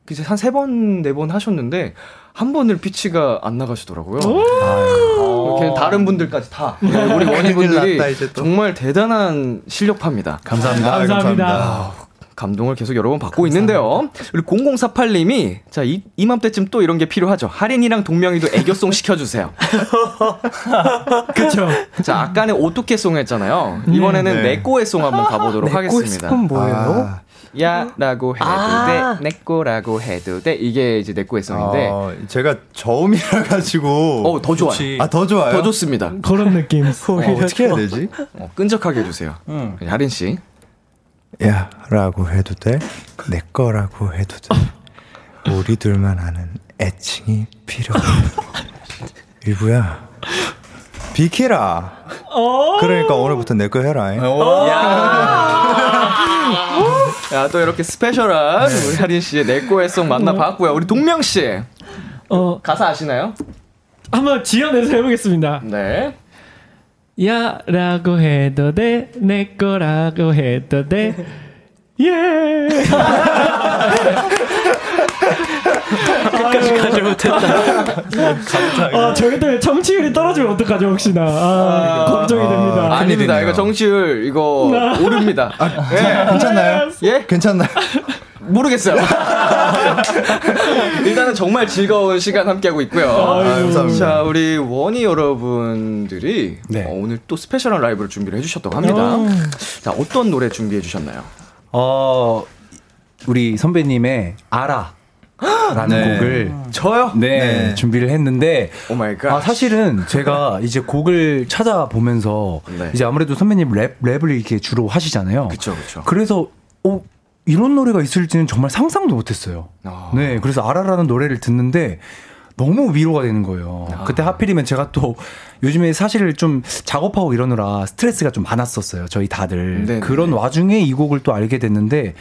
Speaker 2: 이제 한 세 번 네 번 하셨는데 한 번을 피치가 안 나가시더라고요. 어, 그냥 다른 분들까지 다 네, 우리 원희
Speaker 4: 큰일
Speaker 2: 분들이
Speaker 4: 났다, 이제 또.
Speaker 2: 정말 대단한 실력파입니다.
Speaker 5: 감사합니다.
Speaker 4: 아,
Speaker 8: 감사합니다.
Speaker 2: 감동을 계속 여러 번 받고 있는데요. 그리고 0048님이 자 이, 이맘때쯤 또 이런 게 필요하죠. 하린이랑 동명이도 애교송 시켜주세요.
Speaker 8: 그쵸.
Speaker 2: 자 아까는 오토케송 했잖아요. 이번에는
Speaker 4: 네.
Speaker 2: 내꼬의송 한번 가보도록 하겠습니다.
Speaker 7: 건 뭐예요?
Speaker 4: 아,
Speaker 2: 야라고 해도
Speaker 7: 아.
Speaker 2: 돼, 내꼬라고 해도 돼. 이게 이제 내꼬의송인데,
Speaker 4: 어, 제가 저음이라 가지고.
Speaker 2: 어 더 좋아요.
Speaker 4: 아, 더 좋아요.
Speaker 2: 더 좋습니다.
Speaker 8: 그런 느낌.
Speaker 4: 어, 어떻게 해야 되지?
Speaker 2: 어, 끈적하게 해주세요.
Speaker 5: 음.
Speaker 2: 하린 씨.
Speaker 4: 야, 라고 해도 돼? 내 거라고 해도 돼? 우리 둘만 아는 애칭이 필요해. 일부야. 비키라. 그러니까 오늘부터 내 거 해라.
Speaker 2: 야, 또 이렇게 스페셜한 우리 하린 씨의 내꼬의송 만나봤고요. 우리 동명 씨.
Speaker 8: 어,
Speaker 2: 가사 아시나요?
Speaker 8: 한번 지어내서 해보겠습니다.
Speaker 2: 네.
Speaker 8: 야, 라고 해도 돼, 내 거라고 해도 돼. 예!
Speaker 7: 끝까지 가지 못했다.
Speaker 8: 아, 저희 때문에 청취율이 떨어지면 어떡하죠, 혹시나. 아, 걱정이 됩니다.
Speaker 2: 아닙니다. 이거 정치율 이거
Speaker 8: 아.
Speaker 2: 오릅니다. 예.
Speaker 4: 괜찮나요?
Speaker 2: 예?
Speaker 4: 괜찮나요?
Speaker 2: 모르겠어요. 일단은 정말 즐거운 시간 함께하고 있고요.
Speaker 4: 아유, 감사합니다.
Speaker 2: 자, 우리 원희 여러분들이
Speaker 5: 네.
Speaker 2: 어, 오늘 또 스페셜한 라이브를 준비를 해주셨다고 합니다.
Speaker 5: 오.
Speaker 2: 자, 어떤 노래 준비해 주셨나요?
Speaker 5: 어, 우리 선배님의 알아. 라는
Speaker 2: 네.
Speaker 5: 곡을
Speaker 2: 저요?
Speaker 5: 네,
Speaker 2: 네.
Speaker 5: 준비를 했는데
Speaker 2: oh my god.
Speaker 5: 아, 사실은 제가 이제 곡을 찾아보면서
Speaker 2: 네.
Speaker 5: 이제 아무래도 선배님 랩 랩을 이렇게 주로 하시잖아요.
Speaker 2: 그쵸, 그쵸.
Speaker 5: 그래서 어 이런 노래가 있을지는 정말 상상도 못했어요.
Speaker 2: 아.
Speaker 5: 네, 그래서 알아라는 노래를 듣는데 너무 위로가 되는 거예요.
Speaker 2: 아.
Speaker 5: 그때 하필이면 제가 또 요즘에 사실 좀 작업하고 이러느라 스트레스가 좀 많았었어요. 저희 다들.
Speaker 2: 네네.
Speaker 5: 그런 와중에 이 곡을 또 알게 됐는데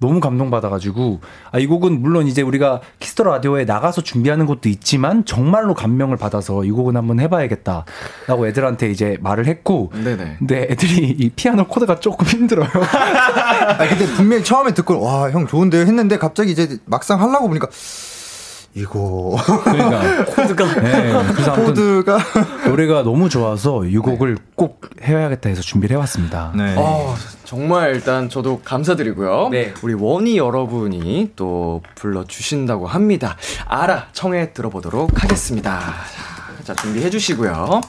Speaker 5: 너무 감동받아가지고 아, 이 곡은 물론 이제 우리가 키스 더 라디오에 나가서 준비하는 것도 있지만 정말로 감명을 받아서 이 곡은 한번 해봐야겠다라고 애들한테 이제 말을 했고
Speaker 2: 네네.
Speaker 5: 근데 애들이 이 피아노 코드가 조금 힘들어요.
Speaker 4: 아 근데 분명히 처음에 듣고 와 형 좋은데요 했는데 갑자기 이제 막상 하려고 보니까 이거
Speaker 5: 그러니까
Speaker 7: 코드가
Speaker 5: 네, 그래서
Speaker 4: 코드가
Speaker 5: 노래가 너무 좋아서 이 곡을 꼭 해야겠다 해서 준비를 해왔습니다.
Speaker 4: 네.
Speaker 2: 어, 정말 일단 저도 감사드리고요.
Speaker 5: 네.
Speaker 2: 우리 원희 여러분이 또 불러 주신다고 합니다. 알아, 청해 들어보도록 하겠습니다. 자, 준비해 주시고요.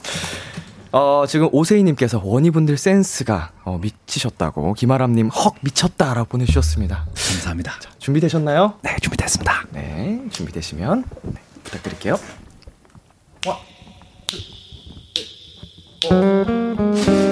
Speaker 2: 어, 지금 오세희님께서 원희분들 센스가 어, 미치셨다고, 김아람님 헉 미쳤다라고 보내주셨습니다.
Speaker 5: 감사합니다.
Speaker 2: 자, 준비되셨나요?
Speaker 5: 네, 준비됐습니다.
Speaker 2: 네, 준비되시면 네, 부탁드릴게요.
Speaker 3: 잘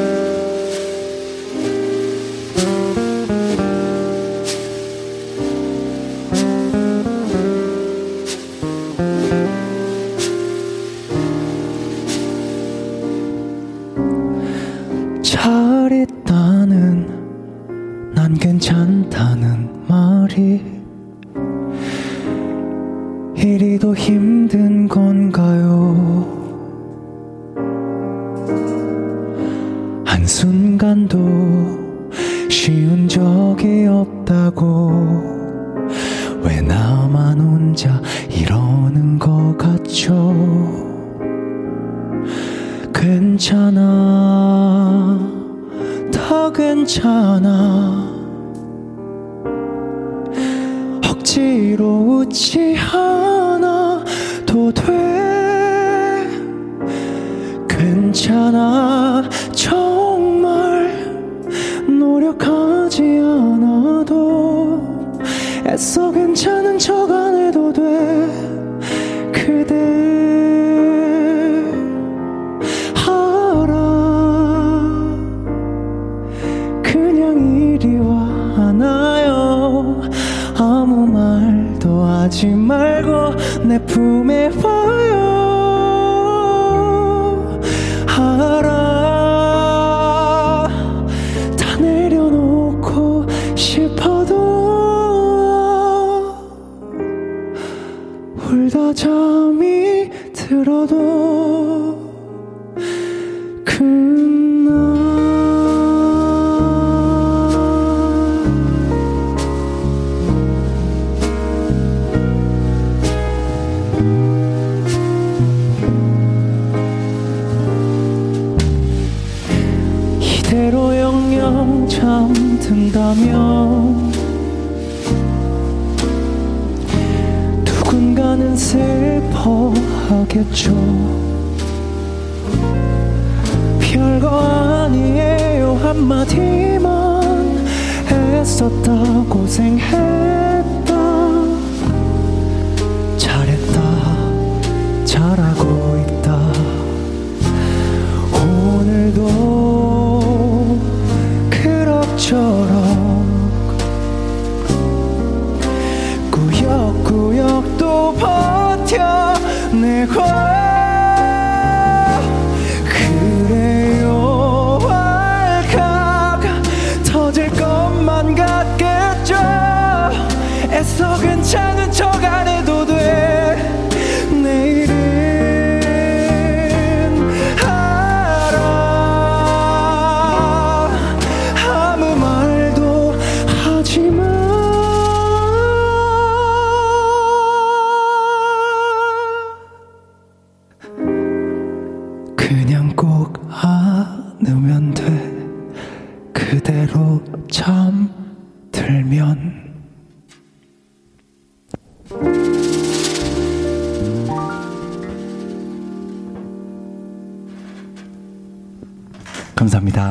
Speaker 5: 감사합니다.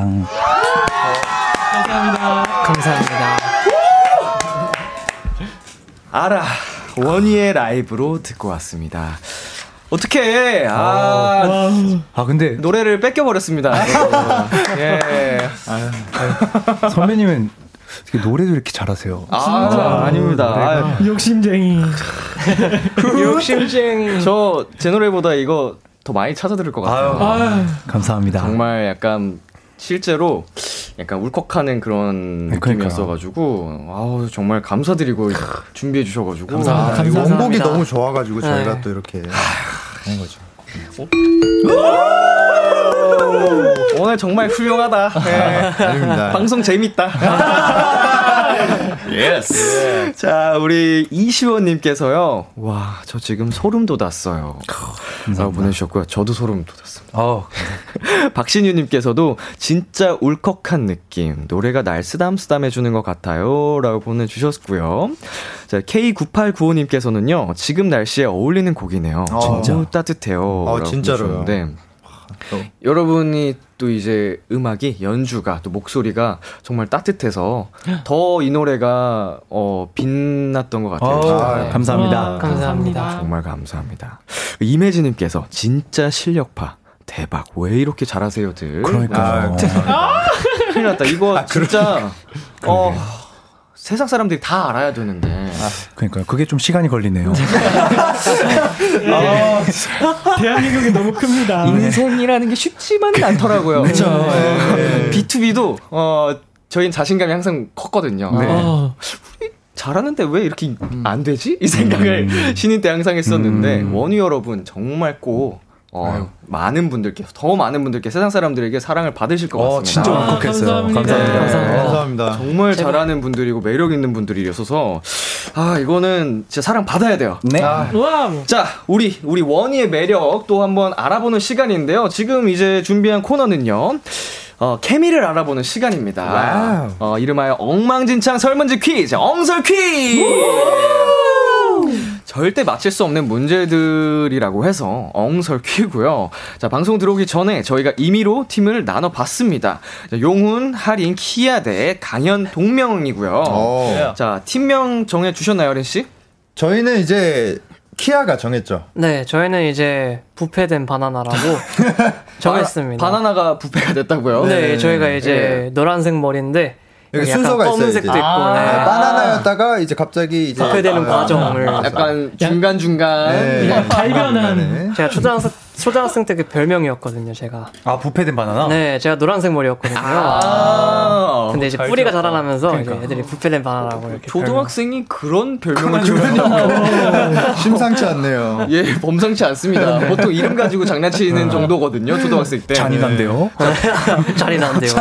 Speaker 7: 감사합니다.
Speaker 2: 알아. 원희의 라이브로 듣고 왔습니다. 어떻게 아,
Speaker 5: 아 근데
Speaker 2: 노래를 뺏겨 버렸습니다. 예.
Speaker 5: 선배님은 어떻게 노래도 이렇게 잘하세요.
Speaker 2: 아, 아닙니다. 아,
Speaker 8: 욕심쟁이.
Speaker 7: 욕심쟁이.
Speaker 2: 저 제 노래보다 이거 더 많이 찾아 들을 것 같아요.
Speaker 8: 아,
Speaker 5: 감사합니다.
Speaker 2: 정말 약간 실제로 약간 울컥하는 그런
Speaker 5: 네,
Speaker 2: 느낌이었어가지고 아우 정말 감사드리고 준비해 주셔가지고
Speaker 8: 감사합니다.
Speaker 2: 아,
Speaker 8: 감사합니다.
Speaker 4: 원곡이 너무 좋아가지고 저희가
Speaker 7: 네.
Speaker 4: 또 이렇게 하는 거죠.
Speaker 2: 오늘 정말 훌륭하다. 네.
Speaker 4: 아닙니다.
Speaker 2: 방송 재밌다. yes. 자, 우리 이시원님께서요. 와, 저 지금 소름 돋았어요. 라고 보내주셨고요. 저도 소름 돋았습니다.
Speaker 5: 어,
Speaker 2: 박신유님께서도 진짜 울컥한 느낌. 노래가 날 쓰담쓰담 해주는 것 같아요. 라고 보내주셨고요. 자, K9895님께서는요. 지금 날씨에 어울리는 곡이네요.
Speaker 4: 어.
Speaker 2: 진짜 따뜻해요.
Speaker 4: 어, 진짜로요.
Speaker 2: 여러분이 또 이제 음악이 연주가 또 목소리가 정말 따뜻해서 더 이 노래가 어 빛났던 것 같아요.
Speaker 5: 어,
Speaker 2: 진짜.
Speaker 5: 감사합니다.
Speaker 8: 와, 감사합니다.
Speaker 2: 정말 감사합니다. 이매지님께서 진짜 실력파 대박 왜 이렇게 잘하세요들.
Speaker 5: 그러니까요.
Speaker 2: 아, 큰일 났다. 이거 진짜 어 세상 사람들이 다 알아야 되는데.
Speaker 5: 그러니까요. 그게 좀 시간이 걸리네요.
Speaker 8: 대한민국이 너무 큽니다.
Speaker 2: 인생이라는 게 쉽지만은 않더라고요.
Speaker 5: 그쵸.
Speaker 2: B2B도 어 저희는 자신감이 항상 컸거든요.
Speaker 5: 네.
Speaker 8: 어,
Speaker 2: 잘하는데 왜 이렇게 안 되지? 이 생각을 신인 때 항상 했었는데
Speaker 5: 음.
Speaker 2: 원위 여러분 정말 꼭 어, 많은 분들께 더 많은 분들께 세상 사람들에게 사랑을 받으실 것
Speaker 5: 어,
Speaker 2: 같습니다.
Speaker 5: 진짜
Speaker 8: 아,
Speaker 5: 울컥했어요.
Speaker 8: 감사합니다.
Speaker 5: 감사합니다.
Speaker 4: 감사합니다.
Speaker 2: 정말 잘하는 분들이고 매력 있는 분들이어서 아 이거는 진짜 사랑 받아야 돼요.
Speaker 5: 네.
Speaker 8: Wow.
Speaker 2: 자, 우리 우리 원위의 매력 또 한번 알아보는 시간인데요. 지금 이제 준비한 코너는요. 어, 케미를 알아보는 시간입니다.
Speaker 4: Wow.
Speaker 2: 어, 이름하여 엉망진창 설문지 퀴즈, 엉설 퀴즈! 절대 맞힐 수 없는 문제들이라고 해서 엉설 퀴고요. 자, 방송 들어오기 전에 저희가 임의로 팀을 나눠봤습니다. 자, 용훈, 하린, 키아 대 강현, 동명이고요.
Speaker 4: 어.
Speaker 2: 자, 팀명 정해주셨나요, 린 씨?
Speaker 4: 저희는 이제 키아가 정했죠.
Speaker 7: 네, 저희는 이제 부패된 바나나라고 정했습니다.
Speaker 2: 바나, 나가 부패가 됐다고요?
Speaker 7: 네, 저희가 이제 노란색 머리인데
Speaker 4: 여기 순서가 있어요,
Speaker 7: 검은색도
Speaker 4: 이제.
Speaker 7: 있고
Speaker 4: 네,
Speaker 7: 네.
Speaker 4: 바나나였다가 이제 갑자기 이제
Speaker 7: 부패되는
Speaker 4: 아,
Speaker 7: 과정을
Speaker 2: 약간 중간 중간.
Speaker 4: 네.
Speaker 8: 야, 발견한.
Speaker 4: 네.
Speaker 7: 제가 초등학생 초등학생 때 그 별명이었거든요, 제가.
Speaker 5: 아, 부패된 바나나?
Speaker 7: 네, 제가 노란색 머리였거든요.
Speaker 2: 아,
Speaker 7: 근데 이제 뿌리가 자라나면서 이제 애들이 부패된 바나나라고 이렇게
Speaker 2: 초등학생이 그런 별명을 주면
Speaker 4: 심상치 않네요.
Speaker 2: 예, 범상치 않습니다. 보통 이름 가지고 장난치는 정도거든요, 초등학생 때.
Speaker 5: 잔인한데요?
Speaker 7: 별명- 잔인한데요.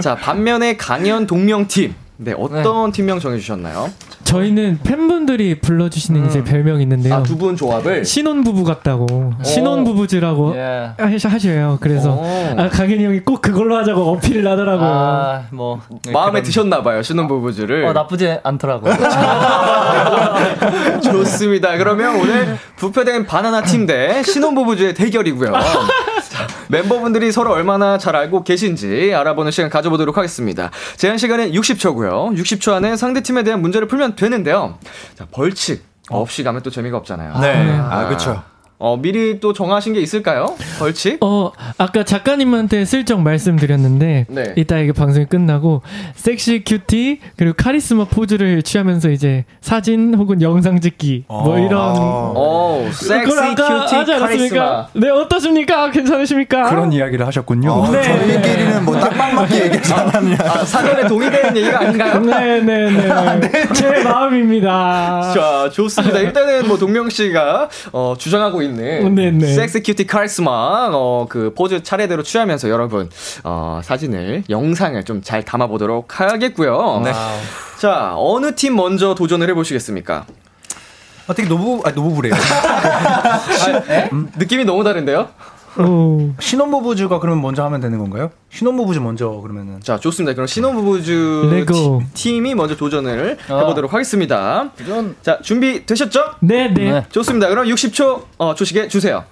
Speaker 2: 자, 반면에 강연 동명팀. 네, 어떤 팀명 정해주셨나요?
Speaker 8: 저희는 팬분들이 불러주시는 이제 별명이 있는데요.
Speaker 2: 아, 두 분 조합을.
Speaker 8: 신혼부부 같다고. 신혼부부즈라고
Speaker 6: 예.
Speaker 8: 하셔요. 그래서
Speaker 2: 오.
Speaker 8: 아, 강현이 형이 꼭 그걸로 하자고 어필을 하더라고요.
Speaker 6: 아, 뭐.
Speaker 2: 마음에
Speaker 6: 그런-
Speaker 2: 드셨나봐요, 신혼부부즈를.
Speaker 6: 어, 나쁘지 않더라고요.
Speaker 2: 좋습니다. 그러면 오늘 부패된 바나나 팀 대 신혼부부즈의 대결이고요. 자, 멤버분들이 서로 얼마나 잘 알고 계신지 알아보는 시간 가져보도록 하겠습니다. 제한 시간은 60초고요. 60초 안에 상대팀에 대한 문제를 풀면 되는데요. 자, 벌칙 없이 가면 또 재미가 없잖아요.
Speaker 5: 네.
Speaker 4: 아, 그쵸.
Speaker 2: 어, 미리 또 정하신 게 있을까요? 벌칙?
Speaker 8: 어, 아까 작가님한테 슬쩍 말씀드렸는데,
Speaker 2: 네.
Speaker 8: 이따 이게 방송이 끝나고, 섹시 큐티, 그리고 카리스마 포즈를 취하면서 이제 사진 혹은 영상 찍기, 뭐 이런.
Speaker 2: 어, 섹시 cutie
Speaker 8: 하지 않았습니까?
Speaker 2: 카리스마.
Speaker 8: 네, 어떠십니까? 괜찮으십니까?
Speaker 5: 그런 이야기를 하셨군요.
Speaker 4: 어,
Speaker 8: 네.
Speaker 4: 저희끼리는 뭐 딱방 맞게 얘기하지 않았냐.
Speaker 2: 아, 사전에 동의되는 얘기가 아닌가요?
Speaker 8: 네네네.
Speaker 2: 아,
Speaker 8: 제 마음입니다.
Speaker 2: 자, 좋습니다. 일단은 뭐 동명 씨가 어, 주장하고 있는
Speaker 8: 네네.
Speaker 2: 섹스 큐티 카리스마 어, 그 포즈 차례대로 취하면서 여러분 어, 사진을 영상을 좀 잘 담아보도록 하겠고요.
Speaker 5: 네.
Speaker 2: 자, 어느 팀 먼저 도전을 해보시겠습니까?
Speaker 5: 어떻게 노부, 아, 노부부래요.
Speaker 2: 느낌이 너무 다른데요?
Speaker 8: 오.
Speaker 5: 신혼부부즈가 그러면 먼저 하면 되는 건가요? 신혼부부즈 먼저 그러면은.
Speaker 2: 자, 좋습니다. 그럼 신혼부부즈
Speaker 8: 레고.
Speaker 2: 티- 팀이 먼저 도전을
Speaker 6: 아.
Speaker 2: 해보도록 하겠습니다. 자, 준비 되셨죠?
Speaker 8: 네, 네.
Speaker 6: 네.
Speaker 2: 좋습니다. 그럼 60초 어, 조식에 주세요.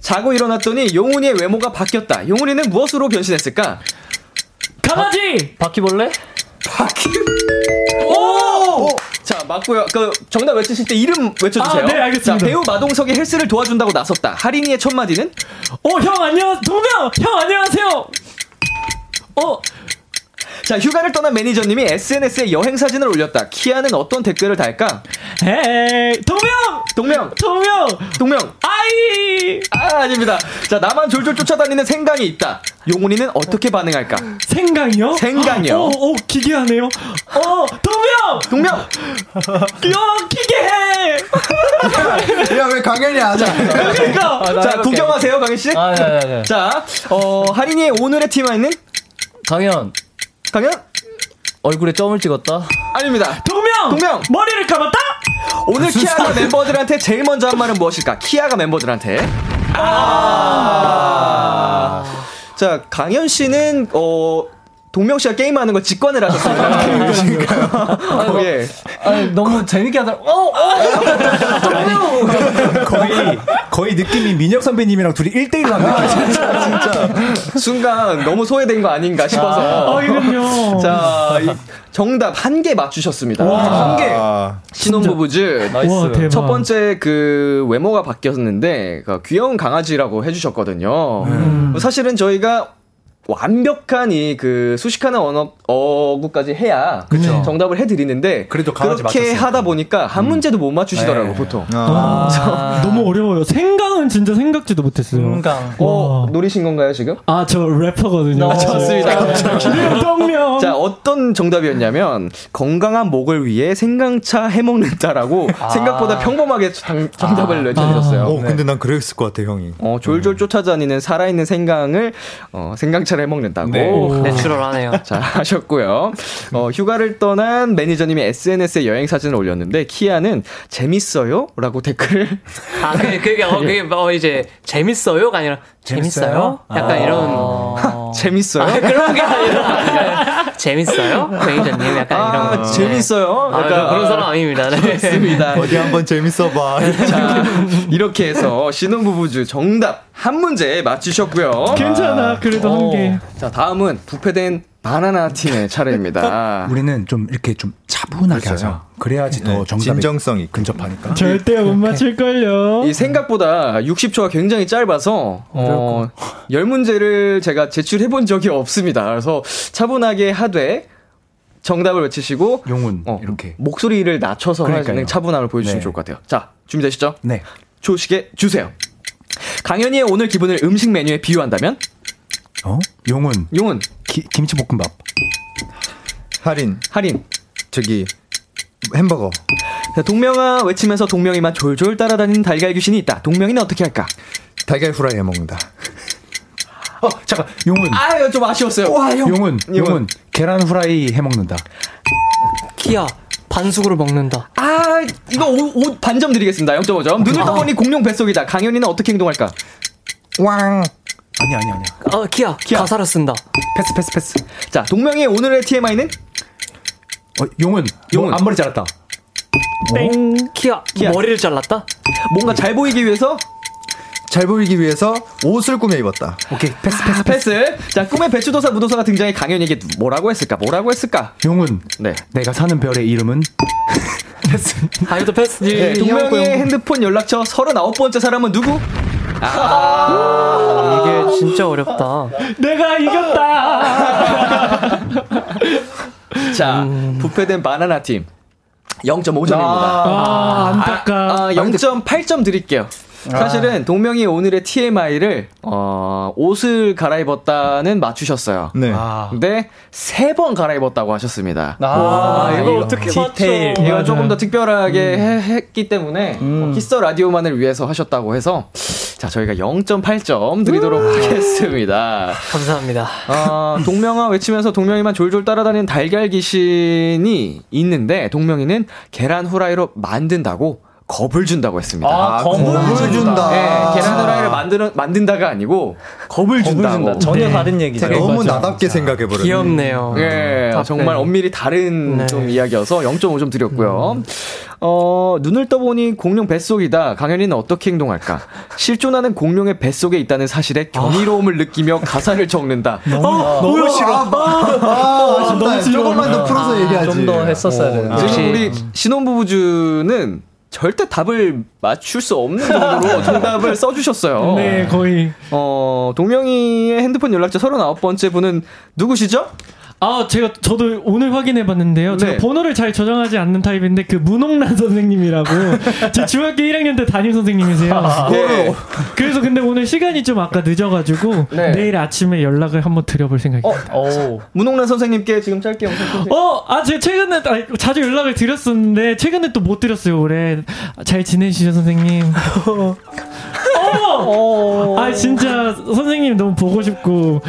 Speaker 2: 자고 일어났더니 용훈이의 외모가 바뀌었다. 용훈이는 무엇으로 변신했을까?
Speaker 8: 강아지!
Speaker 6: 바퀴벌레?
Speaker 2: 오! 자, 맞고요. 그 정답 외치실 때 이름 외쳐주세요.
Speaker 8: 아, 네, 알겠습니다.
Speaker 2: 자, 배우 마동석이 헬스를 도와준다고 나섰다. 하린이의 첫 마디는?
Speaker 8: 어, 형, 안녕, 동명! 형, 안녕하세요! 어,
Speaker 2: 자, 휴가를 떠난 매니저님이 SNS에 여행 사진을 올렸다. 키아는 어떤 댓글을 달까?
Speaker 8: 에이, 동명!
Speaker 2: 동명,
Speaker 8: 동명!
Speaker 2: 동명.
Speaker 8: 아이!
Speaker 2: 아, 아닙니다. 자, 나만 졸졸 쫓아다니는 생강이 있다. 용훈이는 어떻게 반응할까?
Speaker 8: 생강이요?
Speaker 2: 생강이요.
Speaker 8: 어, 어, 기괴하네요. 어, 동명!
Speaker 2: 동명!
Speaker 8: 야, 기괴해!
Speaker 4: 야, 왜 강연이 안 해?
Speaker 8: 그러니까!
Speaker 6: 아, 나
Speaker 2: 자. 구경하세요, 강희씨.
Speaker 6: 아, 네, 네, 네.
Speaker 2: 자, 어, 하린이의 오늘의 TMI는?
Speaker 6: 강현,
Speaker 2: 강현?
Speaker 6: 얼굴에 점을 찍었다.
Speaker 2: 아닙니다.
Speaker 8: 동명!
Speaker 2: 동명!
Speaker 8: 머리를 감았다?
Speaker 2: 오늘 키아가 멤버들한테 제일 먼저 한 말은 무엇일까? 키아가 멤버들한테. 아. 자, 강현 씨는, 어, 동명 씨가 게임하는 걸 직관을 하셨습니다. 어, 예.
Speaker 6: 아니, 너무 재밌게 하더라. 어, 어!
Speaker 5: 거의, 거의 느낌이 민혁 선배님이랑 둘이 1대1로 하는 느낌.
Speaker 2: 순간 너무 소외된 거 아닌가 싶어서.
Speaker 8: 아, 이런요.
Speaker 2: 자, 이 정답 한 개 맞추셨습니다. 한 개.
Speaker 4: 아,
Speaker 2: 신혼부부즈.
Speaker 6: Nice.
Speaker 8: 와, 대박.
Speaker 2: 첫 번째 그 외모가 바뀌었는데 그 귀여운 강아지라고 해주셨거든요.
Speaker 8: 음.
Speaker 2: 사실은 저희가 완벽한 이 그 수식하는 언어 어구까지 해야
Speaker 8: 그쵸.
Speaker 2: 정답을 해드리는데
Speaker 5: 그래도
Speaker 2: 그렇게
Speaker 5: 맞췄어요.
Speaker 2: 하다 보니까 한 문제도 못 맞추시더라고 요
Speaker 5: 네.
Speaker 2: 보통.
Speaker 8: 아, 너무 어려워요. 생강은 진짜 생각지도 못했어요.
Speaker 6: 생강.
Speaker 2: 어
Speaker 8: 와.
Speaker 2: 노리신 건가요 지금?
Speaker 8: 아, 저 래퍼거든요.
Speaker 6: 어,
Speaker 2: 좋습니다.
Speaker 8: 네, 동명!
Speaker 2: 자, 어떤 정답이었냐면, 건강한 목을 위해 생강차 해먹는다라고 생각보다 평범하게 정, 정답을 외쳐주셨어요.
Speaker 4: 어, 근데 난 그랬을 것 같아, 형이.
Speaker 2: 어, 졸졸 쫓아다니는 살아있는 생강을, 어, 생강차 를 해먹는다고.
Speaker 7: 내추럴하네요.
Speaker 2: 자, 하셨고요. 어, 휴가를 떠난 매니저님이 SNS에 여행 사진을 올렸는데, 키아는 재밌어요? 라고 댓글을.
Speaker 7: 아, 그게, 그게, 어, 그게 뭐 이제 재밌어요가 아니라 재밌어요? 약간 이런.
Speaker 2: 재밌어요?
Speaker 7: 아, 그런 게 아니라 재밌어요? 매니저님 약간 이런
Speaker 2: 아,
Speaker 7: 거.
Speaker 2: 재밌어요?
Speaker 7: 아, 저 그런 사람 아닙니다. 네.
Speaker 2: 좋습니다.
Speaker 4: 어디 한번 재밌어 봐.
Speaker 2: 자, 이렇게 해서 신혼부부즈 정답 한 문제 맞추셨고요.
Speaker 8: 괜찮아, 그래도 한 개.
Speaker 2: 자, 다음은 부패된 바나나 팀의 차례입니다.
Speaker 5: 우리는 좀 이렇게 좀 차분하게 하자. 그래야지 더
Speaker 4: 네,
Speaker 5: 정답이
Speaker 4: 진정성이
Speaker 5: 근접하니까.
Speaker 8: 절대 못 맞출 걸요.
Speaker 2: 이 생각보다 60초가 굉장히 짧아서 어, 10문제를 제가 제출해 본 적이 없습니다. 그래서 차분하게 하되 정답을 외치시고
Speaker 5: 용훈
Speaker 2: 어,
Speaker 5: 이렇게.
Speaker 2: 목소리를 낮춰서
Speaker 5: 그러니까요.
Speaker 2: 하는 차분함을 보여주시면
Speaker 5: 네.
Speaker 2: 좋을 것 같아요. 자, 준비되시죠?
Speaker 5: 네.
Speaker 2: 조식에 주세요. 강현이의 오늘 기분을 음식 메뉴에 비유한다면?
Speaker 5: 어? 용훈
Speaker 2: 용은,
Speaker 5: 기, 김치볶음밥.
Speaker 4: 할인,
Speaker 2: 할인,
Speaker 4: 저기, 햄버거.
Speaker 2: 자, 동명아 외치면서 동명이만 졸졸 따라다니는 달걀 귀신이 있다. 동명이는 어떻게 할까?
Speaker 4: 달걀 후라이 해 먹는다.
Speaker 5: 어 잠깐 용훈.
Speaker 2: 아, 이거 좀 아쉬웠어요.
Speaker 5: 용훈 용훈 계란 후라이 해 먹는다.
Speaker 7: 키아 반숙으로 먹는다.
Speaker 2: 아, 이거 5, 반점 드리겠습니다. 0.5점. 눈을 떠보니 공룡 뱃속이다. 강현이는 어떻게 행동할까?
Speaker 4: 왕!
Speaker 5: 아니 아니 아니야.
Speaker 7: 어 키아, 가사를 쓴다.
Speaker 5: 패스 패스 패스.
Speaker 2: 자, 동명이의 오늘의 TMI는?
Speaker 5: 어 용훈
Speaker 2: 용훈.
Speaker 5: 용 앞머리 잘랐다.
Speaker 8: 땡.
Speaker 7: 키아,
Speaker 2: 키아.
Speaker 7: 머리를 잘랐다.
Speaker 2: 뭔가 잘 보이기 위해서
Speaker 4: 잘 보이기 위해서 옷을 꾸며 입었다.
Speaker 5: 오케이 패스 패스
Speaker 2: 아, 패스. 자, 꿈에 배추도사 무도사가 등장해 강현이에게 뭐라고 했을까? 뭐라고 했을까?
Speaker 5: 용훈
Speaker 2: 네.
Speaker 5: 내가 사는 별의 이름은 패스.
Speaker 7: 아이도 패스.
Speaker 2: 네, 동명이의
Speaker 7: 형.
Speaker 2: 핸드폰 연락처 39번째 사람은 누구? 아,
Speaker 7: 이게 진짜 어렵다.
Speaker 8: 내가 이겼다.
Speaker 2: 자, 부패된 바나나 팀. 0.5점입니다.
Speaker 8: 아, 안타까.
Speaker 2: 아, 0.8점 드릴게요. 사실은 동명이 오늘의 TMI를 어, 옷을 갈아입었다는 맞추셨어요.
Speaker 4: 네.
Speaker 5: 아.
Speaker 2: 근데 세 번 갈아입었다고 하셨습니다.
Speaker 6: 아,
Speaker 7: 이걸
Speaker 6: 이거
Speaker 7: 어떻게
Speaker 6: 디테일.
Speaker 7: 맞춰?
Speaker 2: 이건
Speaker 8: 맞아요.
Speaker 2: 조금 더 특별하게 해- 했기 때문에 어, 키스 라디오만을 위해서 하셨다고 해서 자 저희가 0.8점 드리도록 하겠습니다.
Speaker 7: 감사합니다.
Speaker 2: 어, 동명아 외치면서 동명이만 졸졸 따라다니는 달걀 귀신이 있는데 동명이는 계란 후라이로 만든다고 겁을 준다고 했습니다.
Speaker 6: 아, 겁을
Speaker 4: 겁을 준다.
Speaker 2: 네, 계란 후라이를 만드는 만든다가 아니고 겁을
Speaker 6: 겁을
Speaker 2: 준다고.
Speaker 6: 준다. 전혀 다른 얘기죠.
Speaker 4: 제가 너무 나답게 생각해 버렸네.
Speaker 7: 귀엽네요.
Speaker 2: 예,
Speaker 7: 답변.
Speaker 2: 정말 엄밀히 다른
Speaker 7: 네.
Speaker 2: 좀 이야기여서 0.5점 드렸고요. 어, 눈을 떠보니 공룡 뱃속이다. 강현이는 어떻게 행동할까? 실존하는 공룡의 뱃속에 있다는 사실에 경이로움을 느끼며 가사를 적는다.
Speaker 4: 너무 싫어. 아, 아쉽다. 조금만 더 풀어서 얘기하지.
Speaker 6: 좀 더 했었어야 되는데.
Speaker 2: 지금. 우리 신혼부부주는 절대 답을 맞출 수 없는 정도로 정답을 써주셨어요.
Speaker 8: 네, 거의.
Speaker 2: 어, 동명이의 핸드폰 연락처 39번째 분은 누구시죠?
Speaker 8: 아, 제가 저도 오늘 확인해 봤는데요.
Speaker 2: 네.
Speaker 8: 제가 번호를 잘 저장하지 않는 타입인데 그 문홍란 선생님이라고 제 중학교 1학년 때 담임 선생님이세요.
Speaker 2: 네.
Speaker 8: 그래서 근데 오늘 시간이 좀 아까 늦어 가지고
Speaker 2: 네.
Speaker 8: 내일 아침에 연락을 한번 드려볼 생각입니다.
Speaker 6: 오.
Speaker 2: 문홍란 선생님께 지금 짧게 영상 좀
Speaker 8: 어, 아, 제가 최근에 아니, 자주 연락을 드렸었는데 최근에 또 못 드렸어요. 올해 잘 지내시죠, 선생님? 어, 아 진짜 선생님 너무 보고 싶고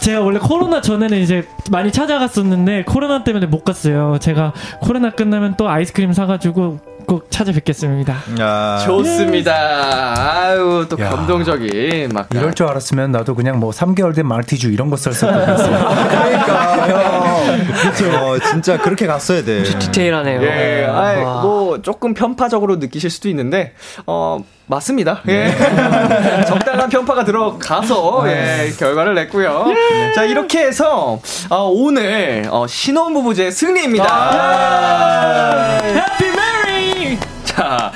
Speaker 8: 제가 원래 코로나 전에는 이제 많이 찾아갔었는데 코로나 때문에 못 갔어요. 제가 코로나 끝나면 또 아이스크림 사가지고 꼭 찾아뵙겠습니다.
Speaker 4: 야.
Speaker 2: 좋습니다. 아유, 또
Speaker 5: 야.
Speaker 2: 감동적인 막
Speaker 5: 이럴 줄 알았으면 나도 그냥 뭐 3개월 된 말티주 이런 거 썼을 뻔했어.
Speaker 4: 그러니까 형. 그쵸. 진짜 그렇게 갔어야 돼.
Speaker 7: 디테일하네요.
Speaker 2: 예, 아이,
Speaker 7: 와.
Speaker 2: 뭐 조금 편파적으로 느끼실 수도 있는데 어 맞습니다. 예. 적당한 편파가 들어가서 예, 결과를 냈고요. 자 이렇게 해서 어, 오늘 어, 신혼부부제 승리입니다.
Speaker 8: 해피 메리! me!
Speaker 2: 자,